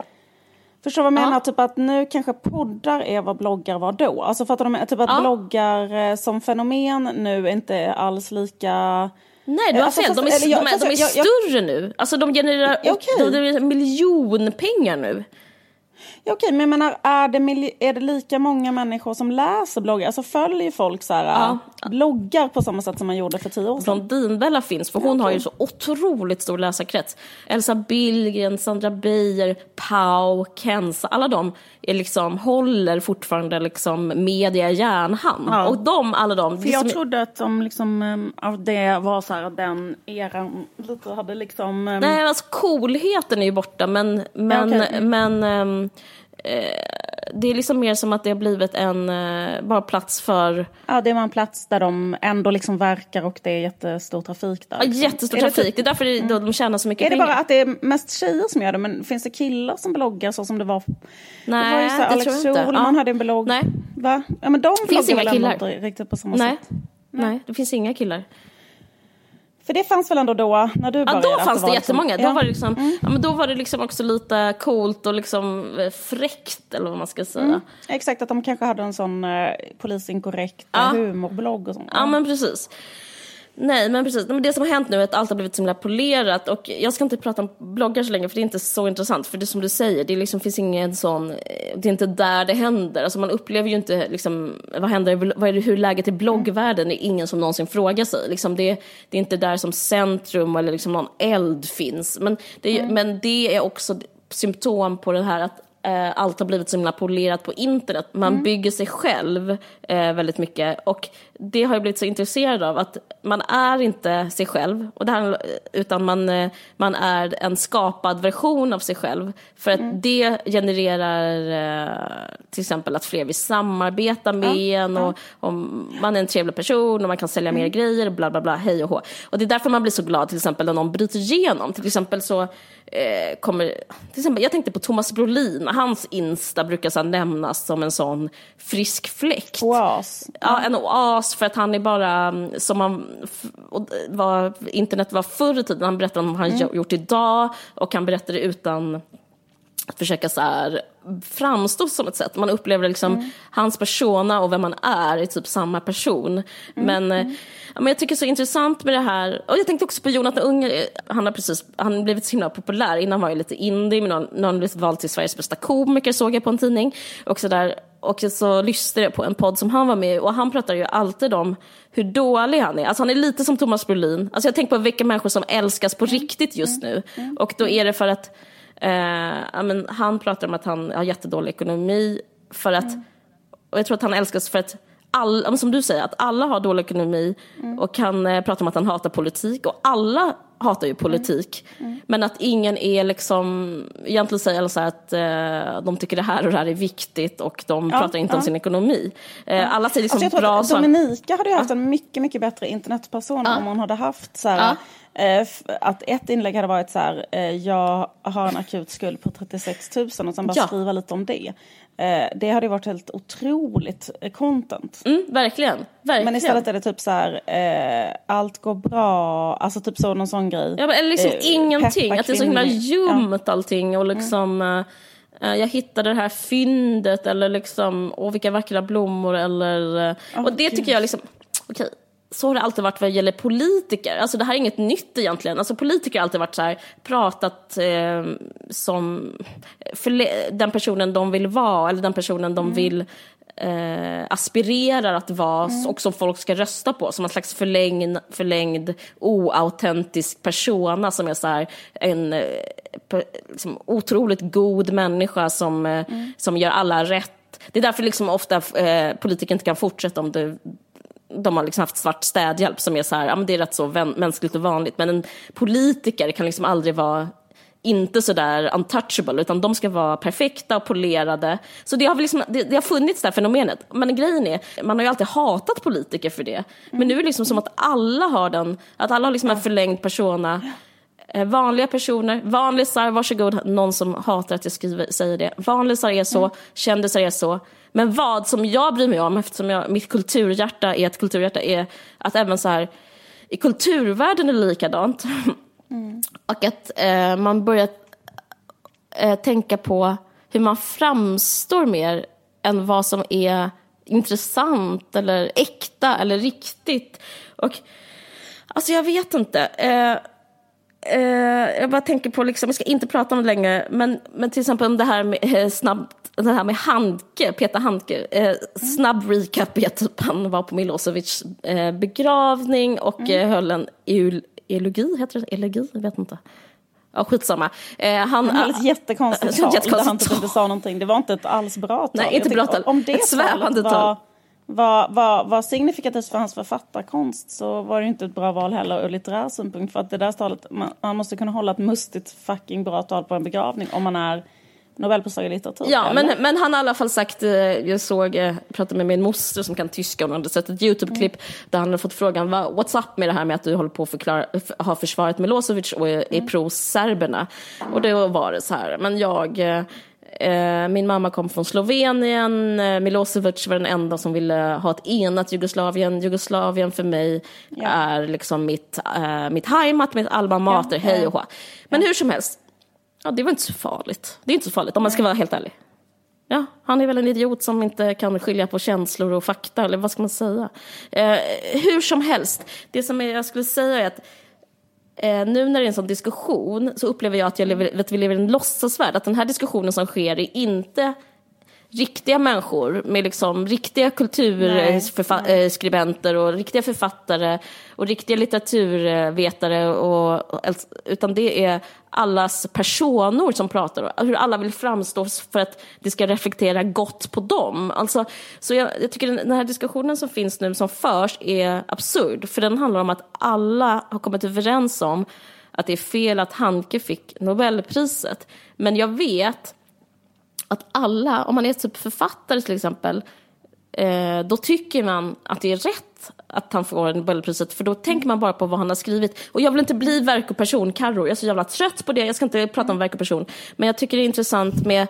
Förstår du vad jag menar? Typ att nu kanske poddar är vad bloggar var då. Alltså fattar du? Typ att Ja. bloggar eh, som fenomen nu inte är alls lika... Nej, du har Alltså, fel. fast- De är, eller jag- de är, fast de är jag- jag- större nu. Alltså de genererar Ja, okej. de genererar miljonpengar nu. Ja, okej, men jag menar, är det, är det lika många människor som läser bloggar? Alltså följer folk så här, Ja. bloggar på samma sätt som man gjorde för tio år sedan? Blondinbella finns, för hon har ju så otroligt stor läsarkrets. Elsa Billgren, Sandra Beijer, Pau, Kenza, alla de är liksom, håller fortfarande liksom media i järnhand. Ja. Och de, alla de... För jag som- trodde att de liksom, um, av det var så här att den eran lite hade liksom... Um, Nej, alltså coolheten är ju borta, men, men, Ja, okej. men eh, det är liksom mer som att det har blivit en eh, bara plats för Ja, det var en plats där de ändå liksom verkar och det är jättestor trafik där. ja, liksom. jättestor är det trafik. typ- Det är därför det, då de tjänar så mycket Är det pengar. bara att det är mest tjejer som gör det? Men finns det killar som bloggar så som det var? Nej, det var ju så här, det Alex tror jag inte. Schulman Ja. hade en blogg. Nej. Va? Ja, men de Finns bloggar inga väl ändå killar. inte riktigt på samma Nej. sätt? Nej, det finns inga killar. För det fanns väl ändå då, när du Ja, började? då att fanns det var jättemånga. Liksom, Då, ja. var det liksom, ja, men då var det liksom också lite coolt och liksom eh, fräckt, eller vad man ska säga. Mm. Exakt, att de kanske hade en sån eh, polisinkorrekt Ja. humorblogg och sånt. Ja, men precis. Nej, men precis. Men det som har hänt nu är att allt har blivit så himla polerat och jag ska inte prata om bloggar så länge för det är inte så intressant. För det är som du säger, det liksom finns ingen sån, eh, det är inte där det händer. Alltså man upplever ju inte liksom, vad händer, vad är det, hur läget i bloggvärlden, det är ingen som någonsin frågar sig. Liksom det, det är inte där som centrum eller liksom någon eld finns. Men det, är- men det är också symptom på det här att eh, allt har blivit så himla polerat på internet. Man bygger sig själv eh, väldigt mycket och det har jag blivit så intresserad av att man är inte sig själv och det här, utan man, eh, man är en skapad version av sig själv för att det genererar eh, till exempel att fler vill samarbeta med en och om man är en trevlig person och man kan sälja mer grejer bla bla bla hej och hå. Och det är därför man blir så glad till exempel när någon bryter igenom. Till exempel så eh, kommer, till exempel, jag tänkte på Thomas Brolin, hans Insta brukar så nämnas som en sån frisk fläkt. Oas. Ja, en oas för att han är bara mm, som man, vad internet var förr i tiden. Han berättar om vad han Mm. gjort idag och han berättar det utan att försöka så här framstå som ett sätt. Man upplever liksom Mm. hans persona och vem man är är typ samma person. Mm. Men, eh, ja, men jag tycker det är så intressant med det här. Och jag tänkte också på Jonathan Unge. Han har precis han blivit så himla populär. Innan var jag lite indie, men nu har han blivit vald till Sveriges bästa komiker såg jag på en tidning. Och så, där. Och så lyssnade jag på en podd som han var med i och han pratar ju alltid om hur dålig han är. Alltså han är lite som Thomas Brolin. Alltså jag tänker på vilka människor som älskas på riktigt just nu. Och då är det för att Eh, men han pratar om att han har jättedålig ekonomi för att, och jag tror att han älskas för att all, ja, som du säger, att alla har dålig ekonomi och han eh, pratar om att han hatar politik och alla hatar ju politik. Men att ingen är liksom, egentligen säger alla så här att eh, de tycker det här och det här är viktigt och de Ja, pratar inte om ja. sin ekonomi. Eh, alla säger liksom Alltså bra saker. Dominika hade ju haft en mycket, mycket bättre internetperson om hon hade haft så här, eh, att ett inlägg hade varit så här, eh, jag har en akut skuld på 36 000 och sen bara Ja. skriva lite om det. Eh, det hade varit helt otroligt eh, content. Mm, verkligen, verkligen. Men istället är det typ så här, eh, allt går bra, alltså typ så någon sån grej. Ja, men, eller liksom Eh, ingenting, att det är så himla ljumt allting och liksom eh, eh, jag hittade det här fyndet eller liksom, åh vilka vackra blommor eller, eh, och det tycker jag liksom, okej, så har det alltid varit vad gäller politiker. Alltså det här är inget nytt egentligen. Alltså politiker har alltid varit så här, pratat eh, som den personen de vill vara eller den personen de vill eh, aspirerar att vara och som folk ska rösta på. Som en slags förlängd, förlängd oautentisk persona som är så här en eh, liksom, otroligt god människa som, eh, som gör alla rätt. Det är därför liksom ofta eh, politiker inte kan fortsätta om det de har liksom haft svart städhjälp som är så här, ja men det är rätt så mänskligt och vanligt. Men en politiker kan liksom aldrig vara inte sådär untouchable, utan de ska vara perfekta och polerade. Så det har, liksom, det, det har funnits det här fenomenet. Men grejen är, man har ju alltid hatat politiker för det. Men nu är det liksom som att alla har den, att alla har liksom en förlängd persona. Eh, vanliga personer, vanlisar, varsågod, någon som hatar att jag skriver, säger det. Vanlisar är så, kändisar är så. Men vad som jag bryr mig om, eftersom jag, mitt kulturhjärta är ett kulturhjärta, är att även så här, i kulturvärlden är det likadant. Mm. Och att eh, man börjar eh, tänka på hur man framstår mer än vad som är intressant eller äkta eller riktigt. Och alltså jag vet inte. Eh, eh jag bara tänker på, liksom, jag ska inte prata om det längre, men, men till exempel om det här med eh, snabbt det här med Handke, Peter Handke, eh, snabb recap är typ han var på Milosevics eh, begravning och mm. eh, höll en eulogi, heter det elegi? Jag vet inte. Ja, skitsamma. Eh, han höll ett jättekonstigt tal där han typ inte sa någonting. Det var inte ett alls bra tal. Nej, inte bra tal. Om det ett svävande tal. Var, var, var signifikativt för hans författarkonst så var det inte ett bra val heller ur litterär synpunkt. För att det där talet, man, man måste kunna hålla ett mustigt fucking bra tal på en begravning om man är Nobelpristagare i litteratur? Ja, men, men han har i alla fall sagt, eh, jag såg, jag eh, pratade med min moster som kan tyska, hon hade sett ett YouTube-klipp mm. där han hade fått frågan, what's up med det här med att du håller på att förklara, har försvarat Milosevic och är, är mm. pro-serberna? Och då var det så här, men jag eh, min mamma kom från Slovenien, Milosevic var den enda som ville ha ett enat Jugoslavien. Jugoslavien för mig ja. är liksom mitt, äh, mitt heimat, mitt alma mater, ja, hej och hå. Men ja. hur som helst, Ja, det var inte så farligt. Det är inte så farligt om man ska vara helt ärlig. Ja, han är väl en idiot som inte kan skilja på känslor och fakta, eller vad ska man säga? Eh, hur som helst, det som jag skulle säga är att eh, nu när det är en sån diskussion så upplever jag att, jag lever, att vi lever i en låtsasvärld. Att den här diskussionen som sker är inte riktiga människor med liksom riktiga kulturskribenter och riktiga författare och riktiga litteraturvetare och, utan det är allas personer som pratar och hur alla vill framstå för att det ska reflektera gott på dem. Alltså, så jag, jag tycker den här diskussionen som finns nu som förs är absurd för den handlar om att alla har kommit överens om att det är fel att Hanke fick Nobelpriset. Men jag vet att alla, om man är typ författare till exempel, eh, då tycker man att det är rätt att han får Nobelpriset för då tänker man bara på vad han har skrivit. Och jag vill inte bli verk och person, Carro. Jag är så jävla trött på det. Jag ska inte prata om verk och person. Men jag tycker det är intressant med...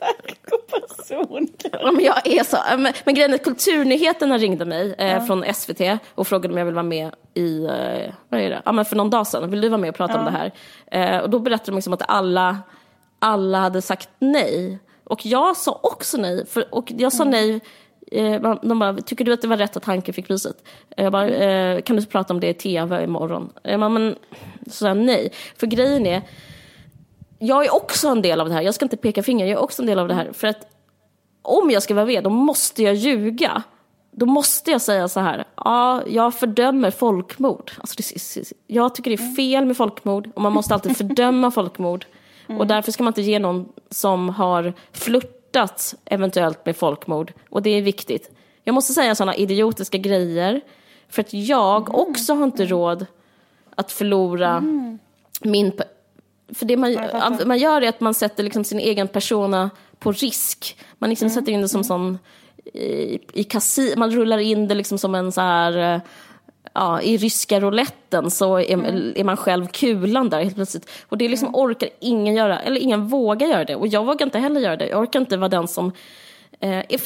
Verk och person, Ja, men jag är så... Men, men grejen är Kulturnyheterna ringde mig eh, ja. från SVT och frågade om jag vill vara med i... Eh, vad är det? Ja, men för någon dag sedan. Vill du vara med och prata ja. om det här? Eh, och då berättade de liksom att alla, alla hade sagt nej. Och jag sa också nej. För, och jag sa mm. nej Eh, de bara, tycker du att det var rätt att Hanke fick priset? Jag bara, eh, kan du prata om det i tv imorgon? Jag bara, men, så sa nej. För grejen är, jag är också en del av det här. Jag ska inte peka finger, jag är också en del av det här. För att om jag ska vara med, då måste jag ljuga. Då måste jag säga så här, ja, jag fördömer folkmord. Alltså, det, jag tycker det är fel med folkmord och man måste alltid fördöma folkmord. Och därför ska man inte ge någon som har flört hotats eventuellt med folkmord och det är viktigt. Jag måste säga sådana idiotiska grejer för att jag mm. också har inte råd att förlora mm. min... För det man, man gör är att man sätter liksom sin egen persona på risk. Man liksom mm. sätter in det som sån i, i kassi, man rullar in det liksom som en så här eh, ja, i ryska rouletten så är, mm. är, man själv kulan där helt plötsligt. Och det liksom mm. orkar ingen göra, eller ingen vågar göra det. Och jag vågar inte heller göra det. Jag orkar inte vara den som eh,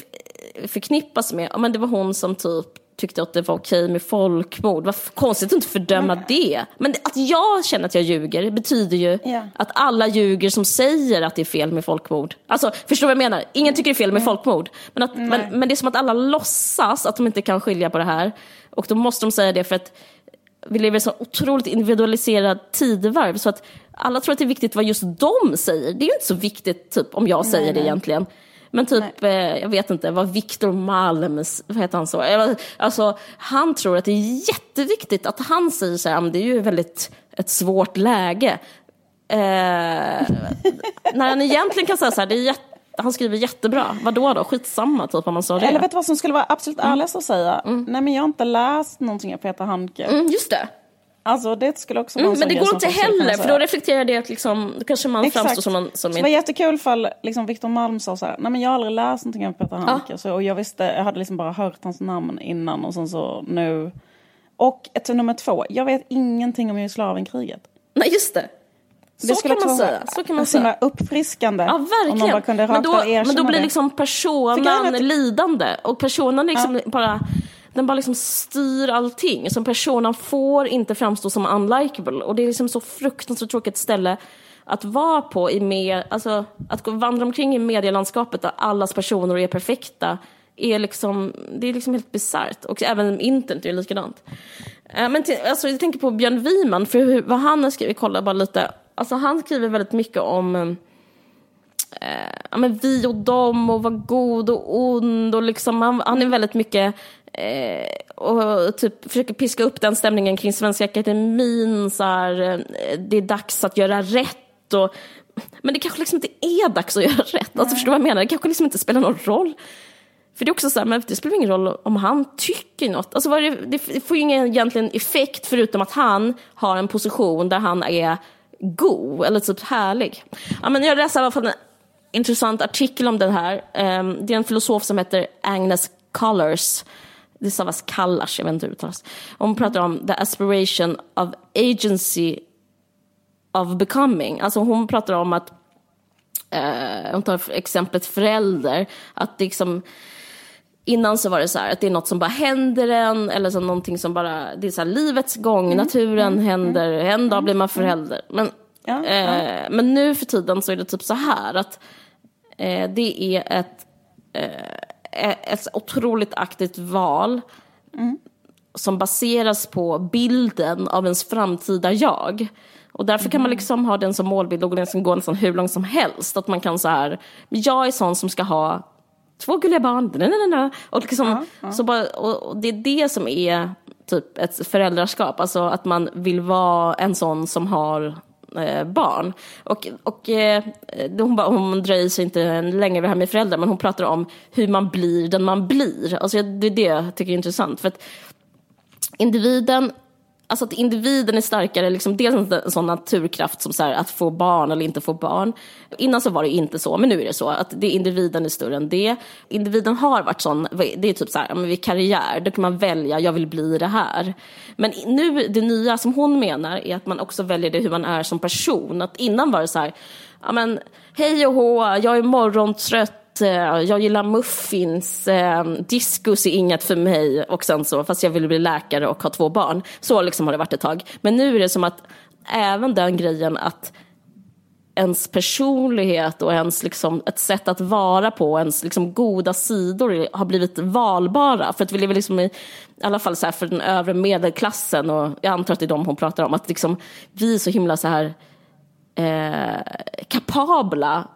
förknippas med, ja men det var hon som typ tyckte att det var okej med folkmord. Vad konstigt att inte fördöma mm. det. Men att jag känner att jag ljuger betyder ju yeah. att alla ljuger som säger att det är fel med folkmord. Alltså, förstår du vad jag menar? Ingen tycker det är fel med mm. folkmord. Men, att, men, men, det är som att alla låtsas att de inte kan skilja på det här. Och då måste de säga det för att vi lever i ett så otroligt individualiserat tidevarv så att alla tror att det är viktigt vad just de säger. Det är ju inte så viktigt typ om jag säger nej, det egentligen. Men typ, eh, jag vet inte, vad Viktor Malms, vad heter han så? Alltså, han tror att det är jätteviktigt att han säger så här, det är ju väldigt ett svårt läge. Eh, när han egentligen kan säga så här, det är jätte han skriver jättebra. Vadå då? Skitsamma typ om man sa det. Eller vet du vad som skulle vara absolut mm. ärligast att säga? Mm. Nej men jag har inte läst någonting av Peter Handke. Mm, just det. Alltså det skulle också vara Mm, en men det går inte heller, för då reflekterar det att liksom, då kanske man framstår som någon som Så det var jättekul för liksom Victor Malm sa så här, nej men jag har aldrig läst någonting av Peter Handke. Så, och jag visste, jag hade liksom bara hört hans namn innan och sen så nu. Och ett, nummer två, jag vet ingenting om Jugoslavienkriget. Nej, just det. Det Så skulle kan man säga. Så kan man säga. uppfriskande. Ja, Om man verkligen. bara kunde men, då, men då blir det. liksom att- lidande. Och personen liksom bara... Den bara liksom styr allting. Som personen får inte framstå som unlikable. Och det är liksom så fruktansvärt tråkigt ställe att vara på i med, alltså att gå vandra omkring i medielandskapet där allas personer är perfekta är liksom, det är liksom helt bisarrt. Och även internet är likadant. Eh, men till, alltså, jag tänker på Björn Wiman, för hur, vad han har skrivit, kolla bara lite. Alltså han skriver väldigt mycket om eh, ja, men vi och dem och var god och ond och liksom, han, han är väldigt mycket eh, och typ försöker piska upp den stämningen kring Svenska Akademin, så här, eh, det är dags att göra rätt och men det kanske liksom inte är dags att göra rätt. Alltså, förstår du vad jag menar? Det kanske liksom inte spelar någon roll. För det är också så här, men det spelar ingen roll om han tycker något. Alltså, det, det får ju ingen egentligen effekt förutom att han har en position där han är god eller typ härlig. Ja, men jag läste i alla fall en intressant artikel om den här. Ehm, Det är en filosof som heter Agnes Callers. Det stavas Kallars, jag vet inte hur det uttalas. Hon pratar om the aspiration of agency of becoming. Alltså hon pratar om att, eh, hon tar exemplet förälder, att det liksom, innan så var det så här att det är något som bara händer en, eller så någonting som bara, det är så här livets gång, naturen händer, en dag blir man förälder. Men, Ja, eh, men nu för tiden så är det typ så här att eh, det är ett, eh, ett otroligt aktivt val som baseras på bilden av ens framtida jag. Och därför kan man liksom ha den som målbild och den som går nästan hur långt som helst. Att man kan så här, jag är sån som ska ha två gulliga barn, na, na, na, na. och, liksom, Så bara, och, det är det som är typ ett föräldraskap, alltså att man vill vara en sån som har Eh, barn. Och, och eh, hon, bara, hon dröjer sig inte länge vid det här med föräldrar, men hon pratar om hur man blir den man blir. Alltså, det är det jag tycker är intressant. För att individen, alltså att individen är starkare, liksom, dels en sån naturkraft som så här, att få barn eller inte få barn. Innan så var det inte så, men nu är det så att det, individen är större än det. Individen har varit sån, det är typ så här, ja, men vid karriär, då kan man välja, jag vill bli det här. Men nu, det nya som hon menar är att man också väljer det hur man är som person. Att innan var det så här, ja men hej och hå, jag är morgontrött, Eh, jag gillar muffins, eh, diskus är inget för mig och sen så, fast jag vill bli läkare och ha två barn. Så liksom har det varit ett tag. Men nu är det som att även den grejen att ens personlighet och ens liksom, ett sätt att vara på, ens liksom, goda sidor har blivit valbara. För att vi lever liksom i, i alla fall så här för den övre medelklassen och jag antar att det är de hon pratar om, att liksom, vi är så himla så här eh, kapabla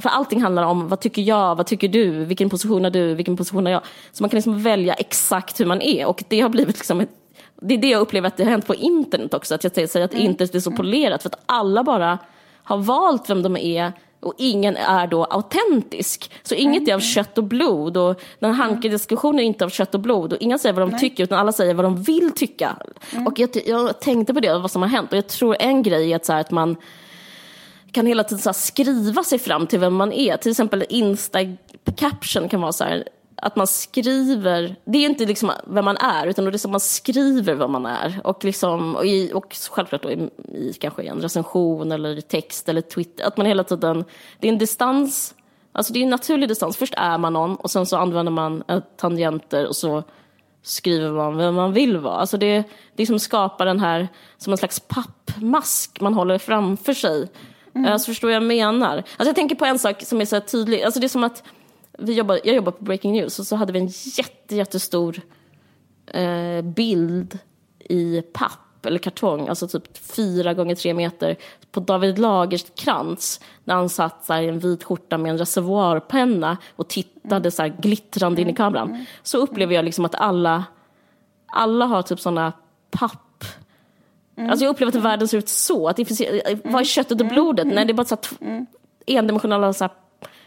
för allting handlar om vad tycker jag, vad tycker du, vilken position har du, vilken position har jag. Så man kan liksom välja exakt hur man är och det har blivit liksom ett, det är det jag upplever att det har hänt på internet också, att jag säger att internet är så polerat för att alla bara har valt vem de är och ingen är då autentisk. Så inget är av kött och blod och den Hanke-diskussionen är inte av kött och blod och ingen säger vad de tycker utan alla säger vad de vill tycka. Och jag, jag tänkte på det, vad som har hänt och jag tror en grej är att, så här, att man kan hela tiden så här skriva sig fram till vem man är. Till exempel Insta-caption kan vara så här, att man skriver, det är inte liksom vem man är, utan det är som man skriver vad man är. Och, liksom, och, i, och självklart då i, i kanske en recension eller text eller Twitter, att man hela tiden, det är en distans, alltså det är en naturlig distans. Först är man någon och sen så använder man eh, tangenter och så skriver man vem man vill vara. Alltså det, det som skapar den här, som en slags pappmask man håller framför sig. Mm. Alltså förstår jag menar? Alltså jag tänker på en sak som är så tydlig, alltså det är som att vi jobbar, jag jobbar på Breaking News och så hade vi en jätte, jättestor eh, bild i papp eller kartong, alltså typ fyra gånger tre meter på David Lagerkrans när han satt så här, i en vit skjorta med en reservoarpenna och tittade så här, glittrande in i kameran. Så upplever jag liksom att alla, alla har typ såna papp Alltså jag upplever att världen ser ut så. Att det finns, vad är köttet och blodet? Nej, det är bara så här, endimensionella så här,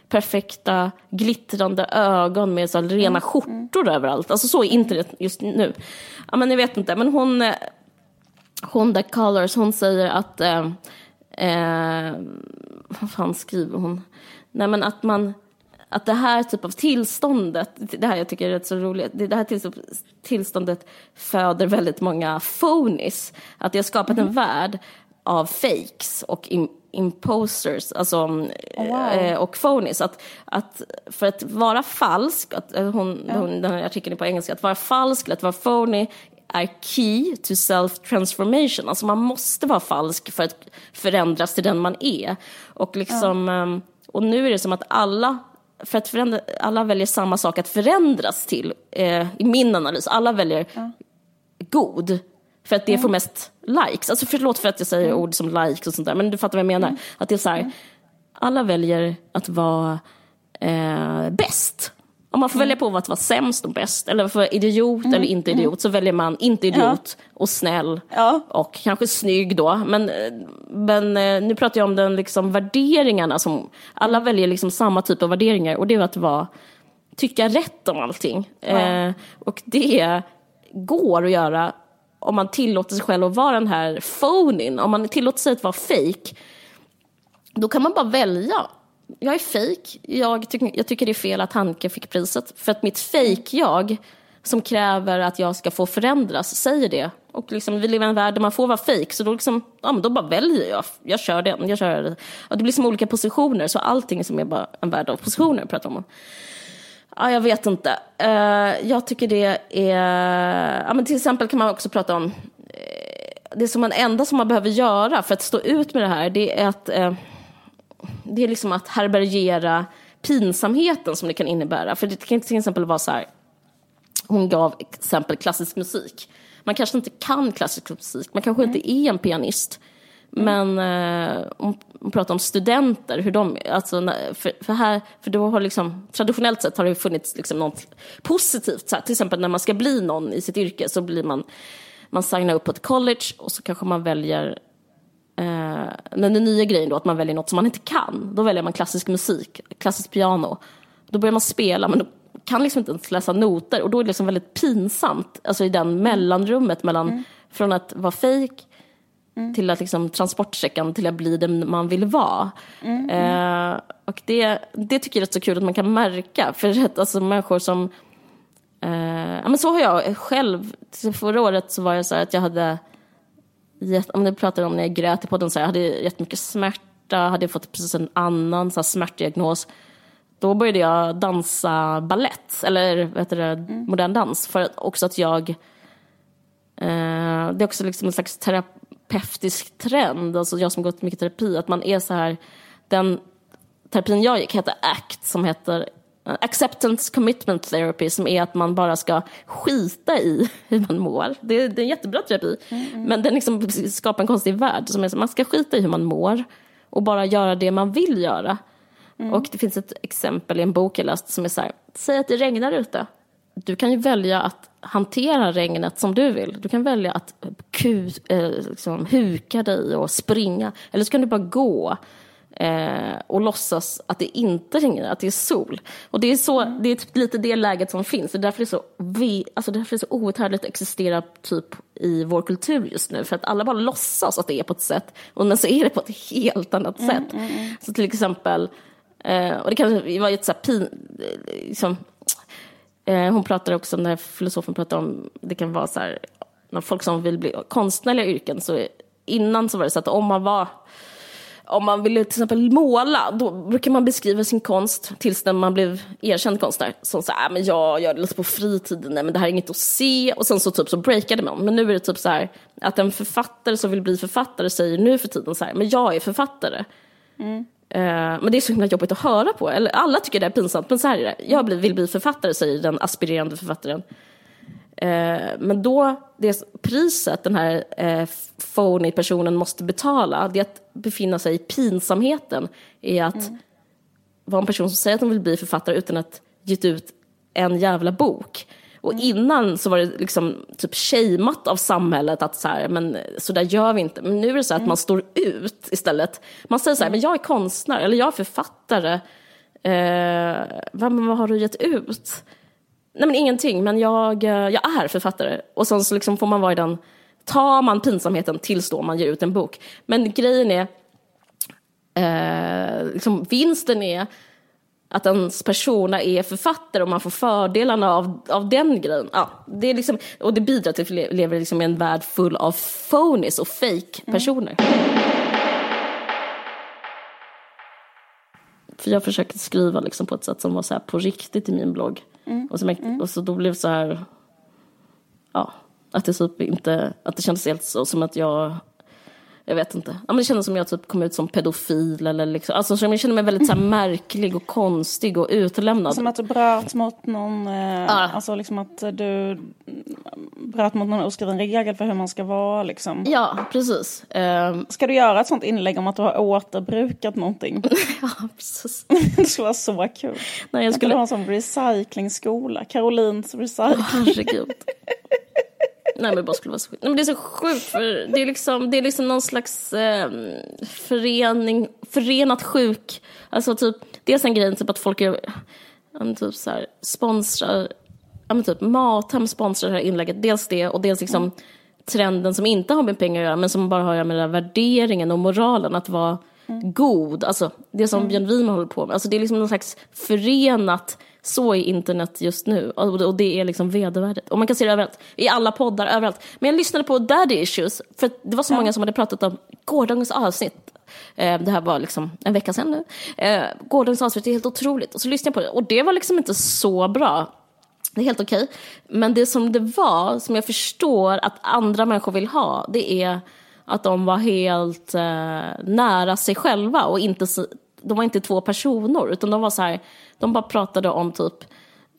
perfekta glittrande ögon med så här, rena skjortor överallt. Alltså så är internet just nu. Ja, men jag vet inte, men hon, Honda Colors, hon säger att, eh, eh, vad fan skriver hon? Nej men att man, att det här typ av tillståndet, det här jag tycker är rätt så roligt, det här tillståndet föder väldigt många phonies. Att det har skapat mm. en värld av fakes och in, imposters, alltså, oh, wow. eh, och phonies. Att, att för att vara falsk, att, eh, hon, ja. hon, den här artikeln är på engelska, att vara falsk eller att vara phony är key to self-transformation. Alltså man måste vara falsk för att förändras till den man är. Och, liksom, ja. Ehm, och nu är det som att alla för att förändra, alla väljer samma sak att förändras till, eh, i min analys. Alla väljer ja. god, för att det mm. får mest likes. Alltså förlåt för att jag säger mm. ord som likes och sånt där, men du fattar vad jag menar. Mm. Att det är så här, alla väljer att vara eh, bäst. Om man får mm. välja på att vara sämst och bäst, eller för idiot mm. eller inte idiot, mm. så väljer man inte idiot ja. och snäll ja. och kanske snygg då. Men, men eh, nu pratar jag om den liksom värderingarna som, alla väljer liksom samma typ av värderingar och det är att vara, tycka rätt om allting. Ja. Eh, och det går att göra om man tillåter sig själv att vara den här phonin, om man tillåter sig att vara fake, då kan man bara välja. Jag är fejk. Jag, ty jag tycker det är fel att Hanke fick priset. För att mitt fejk-jag som kräver att jag ska få förändras, säger det. Och liksom, vi lever i en värld där man får vara fejk. så då, liksom, ja, men då bara väljer jag. Jag kör den. Jag kör, och det blir som olika positioner, så allting som är bara en värld av positioner pratar om. Ja, jag vet inte. Uh, jag tycker det är... Ja, men till exempel kan man också prata om... Uh, det som man enda som man behöver göra för att stå ut med det här, det är att... Uh, det är liksom att härbärgera pinsamheten som det kan innebära. För det kan till exempel vara så här... Hon gav exempel klassisk musik. Man kanske inte kan klassisk musik, man kanske mm. inte är en pianist. Mm. Men eh, hon, pratar om studenter, hur de, alltså, för, för, här, för då har liksom, traditionellt sett har det funnits liksom något positivt, så här, till exempel när man ska bli någon i sitt yrke så blir man, man signar upp på ett college och så kanske man väljer men den nya grejen då, att man väljer något som man inte kan. Då väljer man klassisk musik, klassiskt piano. Då börjar man spela, men då kan liksom inte ens läsa noter. Och då är det liksom väldigt pinsamt, alltså i den mellanrummet mellan, mm. från att vara fejk Mm. till att liksom transportsträckan till att bli den man vill vara. Mm. Eh, och det, det tycker jag är rätt så kul att man kan märka. För att, alltså, människor som... Eh, ja, men så har jag själv... Förra året så var jag så här att jag hade... Om du pratar om när jag grät i podden, så här, jag hade jättemycket smärta, hade jag fått precis en annan så här, smärtdiagnos. Då började jag dansa ballett, eller vad heter det, mm. modern dans. För att också att jag... Eh, det är också liksom en slags terapeutisk trend, alltså jag som gått mycket terapi, att man är så här, den terapin jag gick hette ACT som heter Acceptance Commitment Therapy som är att man bara ska skita i hur man mår. Det är, det är en jättebra terapi, mm, mm. men den liksom skapar en konstig värld som är så man ska skita i hur man mår och bara göra det man vill göra. Mm. Och det finns ett exempel i en bok jag läst som är så här, säg att det regnar ute. Du kan ju välja att hantera regnet som du vill. Du kan välja att ku, eh, liksom, huka dig och springa. Eller så kan du bara gå eh, och låtsas att det inte regnar, att det är sol. Och det är, så, mm. det är typ lite det läget som finns. Det är därför det är så, vi, alltså därför det är så outhärdligt att existera typ i vår kultur just nu. För att alla bara låtsas att det är på ett sätt, och men så är det på ett helt annat mm, sätt. Mm, mm. så till exempel, eh, och det kan vara ett så här pin, liksom, Eh, hon pratar också om, när filosofen pratar om, det kan vara så här, när folk som vill bli konstnärliga yrken, så innan så var det så att om man var om man ville till exempel måla, då brukar man beskriva sin konst tills när man blev erkänd konstnär. Som så här, äh, men jag gör det lite på fritiden, nej men det här är inget att se. Och sen så typ så breakade man. Men nu är det typ så här, att en författare som vill bli författare säger nu för tiden så här, men jag är författare. Mm. Eh, men det är så himla jobbigt att höra på. Eller, alla tycker det är pinsamt, men så här är det. Jag vill bli författare, säger den aspirerande författaren. Eh, men då, det priset den här eh, phony personen måste betala, det är att befinna sig i pinsamheten. Är att mm. vara en person som säger att de vill bli författare utan att gett ut en jävla bok. Och mm. innan så var det liksom typ shameat av samhället att så här, men så där gör vi inte. Men nu är det så att mm. man står ut istället. Man säger så här, mm. men jag är konstnär eller jag är författare. Eh, vad, vad har du gett ut? Nej men ingenting, men jag, eh, jag är författare. Och sen så liksom får man vara i den tar man pinsamheten tills då man ger ut en bok. Men grejen är, eh, liksom, vinsten är att ens persona är författare och man får fördelarna av, av den grejen. Ja, det är liksom, och det bidrar till att vi lever liksom i en värld full av phonies och fake personer. Mm. För jag försökte skriva liksom på ett sätt som var så på riktigt i min blogg. Mm. Och, så, mm. och så då blev det så här, ja, att det typ inte, att det kändes helt så som att jag jag vet inte. Ja, men det kändes som jag typ kom ut som pedofil eller liksom. Alltså som jag kände mig väldigt så här, märklig och konstig och utlämnad. Som att du bröt mot någon, eh, ah. alltså liksom att du bröt mot någon oskriven regel för hur man ska vara liksom. Ja, precis. Um... Ska du göra ett sånt inlägg om att du har återbrukat någonting? ja, precis. det skulle vara så kul. Nej, jag skulle ha en sån recyclingskola, Karolins recycling. Oh, herregud. Nej men det bara skulle vara så sjukt. Nej, men det är så sjukt för det är liksom, det är liksom någon slags eh, förening, förenat sjuk. Alltså typ, dels en grej typ att folk är, typ så här, sponsrar, ja men typ Mathem sponsrar det här inlägget. Dels det och dels liksom mm. trenden som inte har med pengar att göra men som bara har att göra med den här värderingen och moralen att vara mm. god. Alltså det som mm. Björn Wieman håller på med. Alltså det är liksom någon slags förenat så är internet just nu och det är liksom vedervärdigt. Och man kan se det överallt, i alla poddar, överallt. Men jag lyssnade på Daddy Issues, för det var så ja. många som hade pratat om gårdagens avsnitt. Eh, det här var liksom en vecka sedan nu. Eh, gårdagens avsnitt är helt otroligt. Och så lyssnade jag på det och det var liksom inte så bra. Det är helt okej. Okay. Men det som det var, som jag förstår att andra människor vill ha, det är att de var helt eh, nära sig själva och inte, de var inte två personer utan de var så här de bara pratade om typ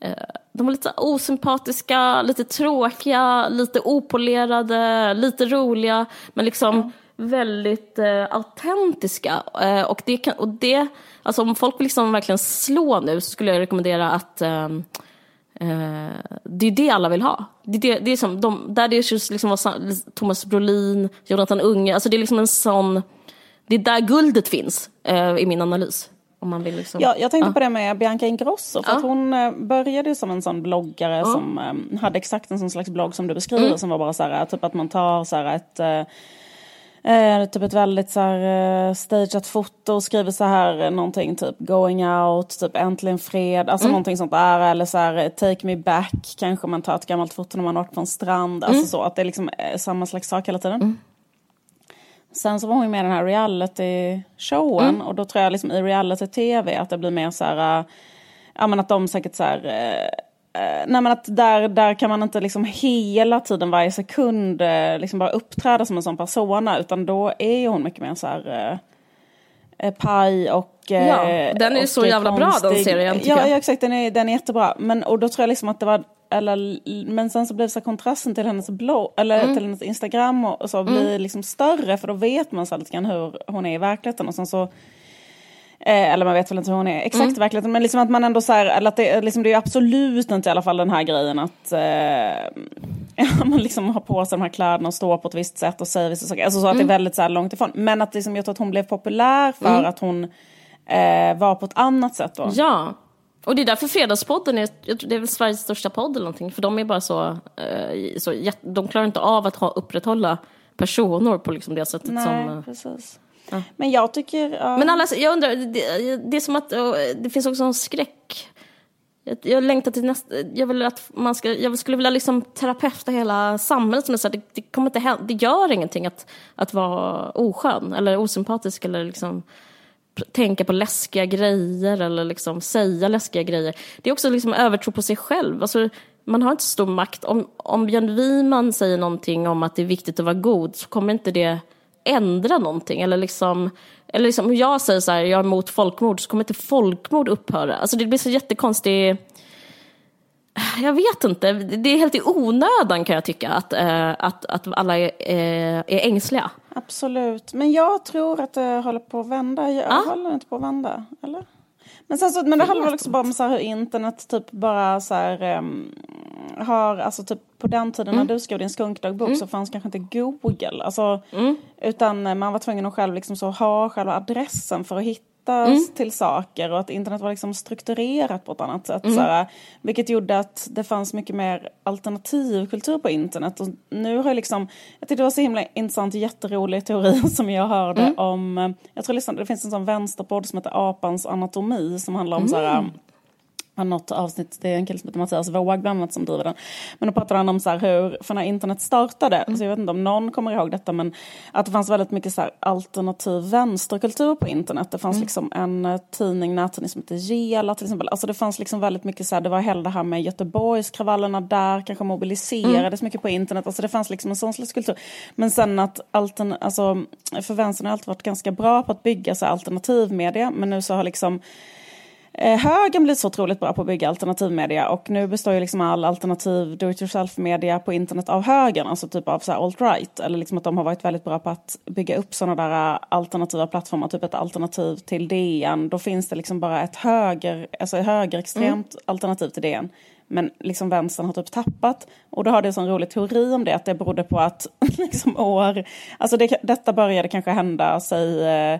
eh, de var lite osympatiska, lite tråkiga, lite opolerade, lite roliga men liksom mm. väldigt eh, autentiska. Eh, och, det kan, och det, alltså om folk vill liksom verkligen slå nu så skulle jag rekommendera att eh, det är det alla vill ha. Det, det, det är som, de, där det är liksom Thomas Brolin, Jonathan Unge, alltså det är liksom en sån, det är där guldet finns eh, i min analys. Om man vill liksom, ja, jag tänkte ja. på det med Bianca Ingrosso. För ja. att hon eh, började som en sån bloggare ja. som um, hade exakt en sån slags blogg som du beskriver. Mm. Som var bara så här, typ att man tar så här ett uh, typ ett väldigt så här, uh, stageat foto och skriver så här någonting typ going out, typ äntligen fred, alltså mm. någonting sånt där. Eller så här take me back, kanske man tar ett gammalt foto när man har varit på en strand. Alltså mm. så att det är liksom samma slags sak hela tiden. Mm. Sen så var hon med i den här reality-showen mm. och då tror jag liksom i reality-tv att det blir mer så här, äh, ja men att de säkert så här, äh, nej men att där, där kan man inte liksom hela tiden, varje sekund, äh, liksom bara uppträda som en sån persona utan då är hon mycket mer så här äh, paj och Ja, den är så jävla konstig. bra den serien ja. Ja exakt, den är, den är jättebra. Men, och då tror jag liksom att det var eller, men sen så blir så kontrasten till hennes blogg, eller mm. till hennes Instagram och, och så mm. blir liksom större för då vet man så lite grann hur hon är i verkligheten och sen så eh, eller man vet väl inte hur hon är exakt mm. i verkligheten men liksom att man ändå så här, eller att det, liksom, det är absolut inte i alla fall den här grejen att eh, man liksom har på sig de här kläderna och står på ett visst sätt och säger vissa saker. Alltså så att det är mm. väldigt så här långt ifrån. Men att liksom, jag tror att hon blev populär för mm. att hon eh, var på ett annat sätt då. Ja, och det är därför Fredagspodden är, det är väl Sveriges största podd eller någonting. För de är bara så, eh, så de klarar inte av att ha, upprätthålla personer på liksom det sättet Nej, som... Eh, precis. Ja. Men jag tycker... Uh... Men alla, jag undrar, det, det, är som att det finns också en skräck. Jag, jag längtar till nästa, jag vill att man ska, jag skulle vilja liksom terapeuta hela samhället som är så här, det, det, kommer inte hända, det gör ingenting att, att vara oskön eller osympatisk eller liksom tänka på läskiga grejer eller liksom säga läskiga grejer. Det är också liksom övertro på sig själv. Alltså, man har inte så stor makt. Om, om Björn Wiman säger någonting om att det är viktigt att vara god så kommer inte det ändra någonting. Eller liksom, eller liksom om jag säger så här, jag är emot folkmord så kommer inte folkmord upphöra. Alltså det blir så jättekonstigt jag vet inte, det är helt i onödan kan jag tycka att, eh, att, att alla är, eh, är ängsliga. Absolut, men jag tror att det håller på att vända. Jag ah? håller inte på att vända, eller? Men, sen så, men det handlar väl också bara om så hur internet typ bara så här, um, har, alltså typ på den tiden mm. när du skrev din skunkdagbok mm. så fanns kanske inte Google. Alltså, mm. Utan man var tvungen att själv liksom så ha själva adressen för att hitta connectas till saker och att internet var liksom strukturerat på ett annat sätt. Så här, vilket gjorde att det fanns mycket mer alternativkultur på internet. Och nu har jag liksom, jag tyckte det var så himla intressant och jätterolig teori som jag hörde om, eh, jag tror liksom, det finns en sån vänsterpodd som heter Apans anatomi som handlar om så här har något avsnitt, det är en kille som heter Mattias Våg bland annat som driver den. Men då pratar han om så här hur, för när internet startade, mm. så jag vet inte om någon kommer ihåg detta, men att det fanns väldigt mycket så här alternativ vänsterkultur på internet. Det fanns mm. liksom en uh, tidning, nättidning som heter Gela till exempel. Alltså det fanns liksom väldigt mycket så här, det var hela det här med Göteborgskravallerna där, kanske mobiliserades mm. mycket på internet. Alltså det fanns liksom en sån slags kultur. Men sen att altern, alltså, för vänstern har alltid varit ganska bra på att bygga så alternativmedia, men nu så har liksom Eh, högern blir så otroligt bra på att bygga alternativmedia och nu består ju liksom all alternativ do it yourself-media på internet av högern, alltså typ av så alt-right. Eller liksom att de har varit väldigt bra på att bygga upp sådana där alternativa plattformar, typ ett alternativ till DN. Då finns det liksom bara ett höger, alltså högerextremt mm. alternativ till DN. Men liksom vänstern har typ tappat. Och då har det en sån rolig teori om det, att det berodde på att liksom år, alltså det, detta började kanske hända, säg eh,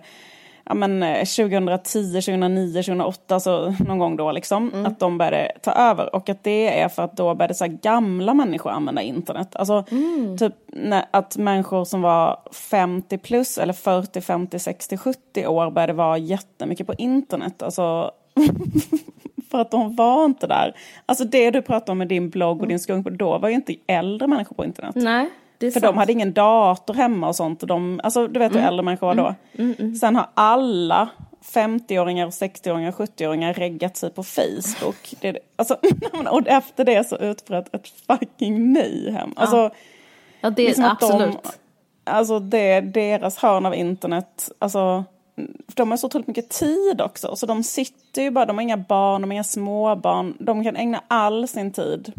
ja, men, 2010, 2009, 2008, så någon gång då liksom, mm. att de började ta över. Och att det är för att då började så gamla människor använda internet. Alltså mm. typ när, att människor som var 50 plus eller 40, 50, 60, 70 år började vara jättemycket på internet. Alltså för att de var inte där. Alltså det du pratar om med din blogg och din skunk, då var ju inte äldre människor på internet. Nej. För sant. de hade ingen dator hemma och sånt. Och de, alltså, du vet hur mm. äldre människor var då. Mm. mm. Mm. Sen har alla 50-åringar, 60-åringar, 70-åringar reggat sig på Facebook. Det, alltså, och efter det så utbröt ett fucking mayhem. Alltså, ja. ja, det är liksom absolut. De, alltså det, deras hörn av internet, alltså de har så otroligt mycket tid också. Så de sitter ju bara, de har inga barn, de har inga småbarn. De kan ägna all sin tid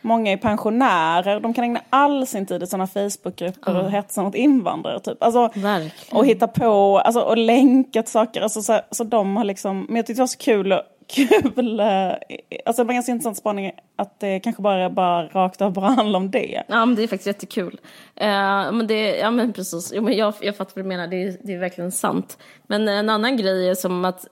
Många är pensionärer, de kan ägna all sin tid i sådana Facebookgrupper mm. och hetsa mot invandrare. Typ. Alltså, och hitta på alltså, och länka till saker. Alltså, så, så de har liksom, men jag tyckte det var så kul kul, eh, alltså det var ganska intressant spaning att det kanske bara, bara rakt av bara handlar om det. Ja men det är faktiskt jättekul. Uh, men det, ja men precis, jo, men jag, jag fattar vad du menar, det är, det är verkligen sant. Men en annan grej är som att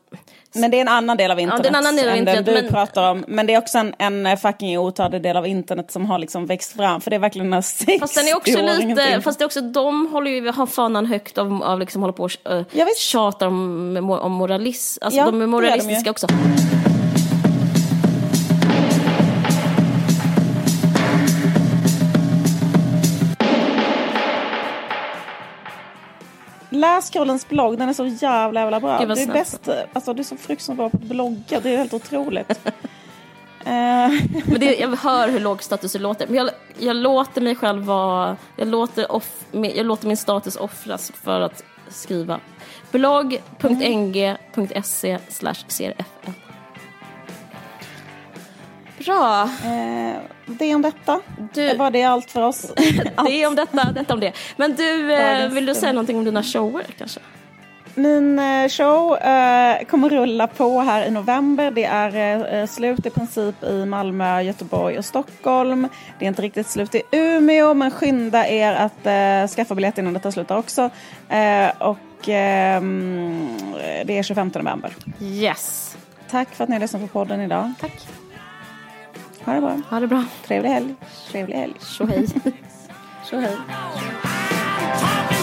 men det är en annan del av internet ja, det är en annan del av internet, den du men... pratar om. Men det är också en, en fucking otalig del av internet som har liksom växt fram. För det är verkligen den här Fast den är också lite, fast det är också, de håller ju, har fanan högt av, av liksom håller på och uh, tjatar om, om moralism. Alltså ja, de är moralistiska de också. Läs Carolins blogg, den är så jävla jävla bra. Du är bäst, alltså du är så fruktansvärt bra på att blogga, det är helt otroligt. Eh. men det, jag hör hur låg status du låter. Men jag, jag låter mig själv vara, jag låter, off, jag låter min status offras för att skriva. blogg.ng.se slash crfn Bra. Eh, det om detta. Du, var det allt för oss? det är om detta, detta om det. Men du, eh, vill du säga någonting om dina shower kanske? Min eh, show eh, kommer rulla på här i november. Det är eh, slut i princip i Malmö, Göteborg och Stockholm. Det är inte riktigt slut i Umeå, men skynda er att eh, skaffa biljett innan detta slutar också. Och ehm, det är 25 november. Yes. Tack för att ni har lyssnat på podden idag. Tack. Ha det bra. Ha det bra. Trevlig helg. Trevlig helg. Tjo hej. Tjo hej.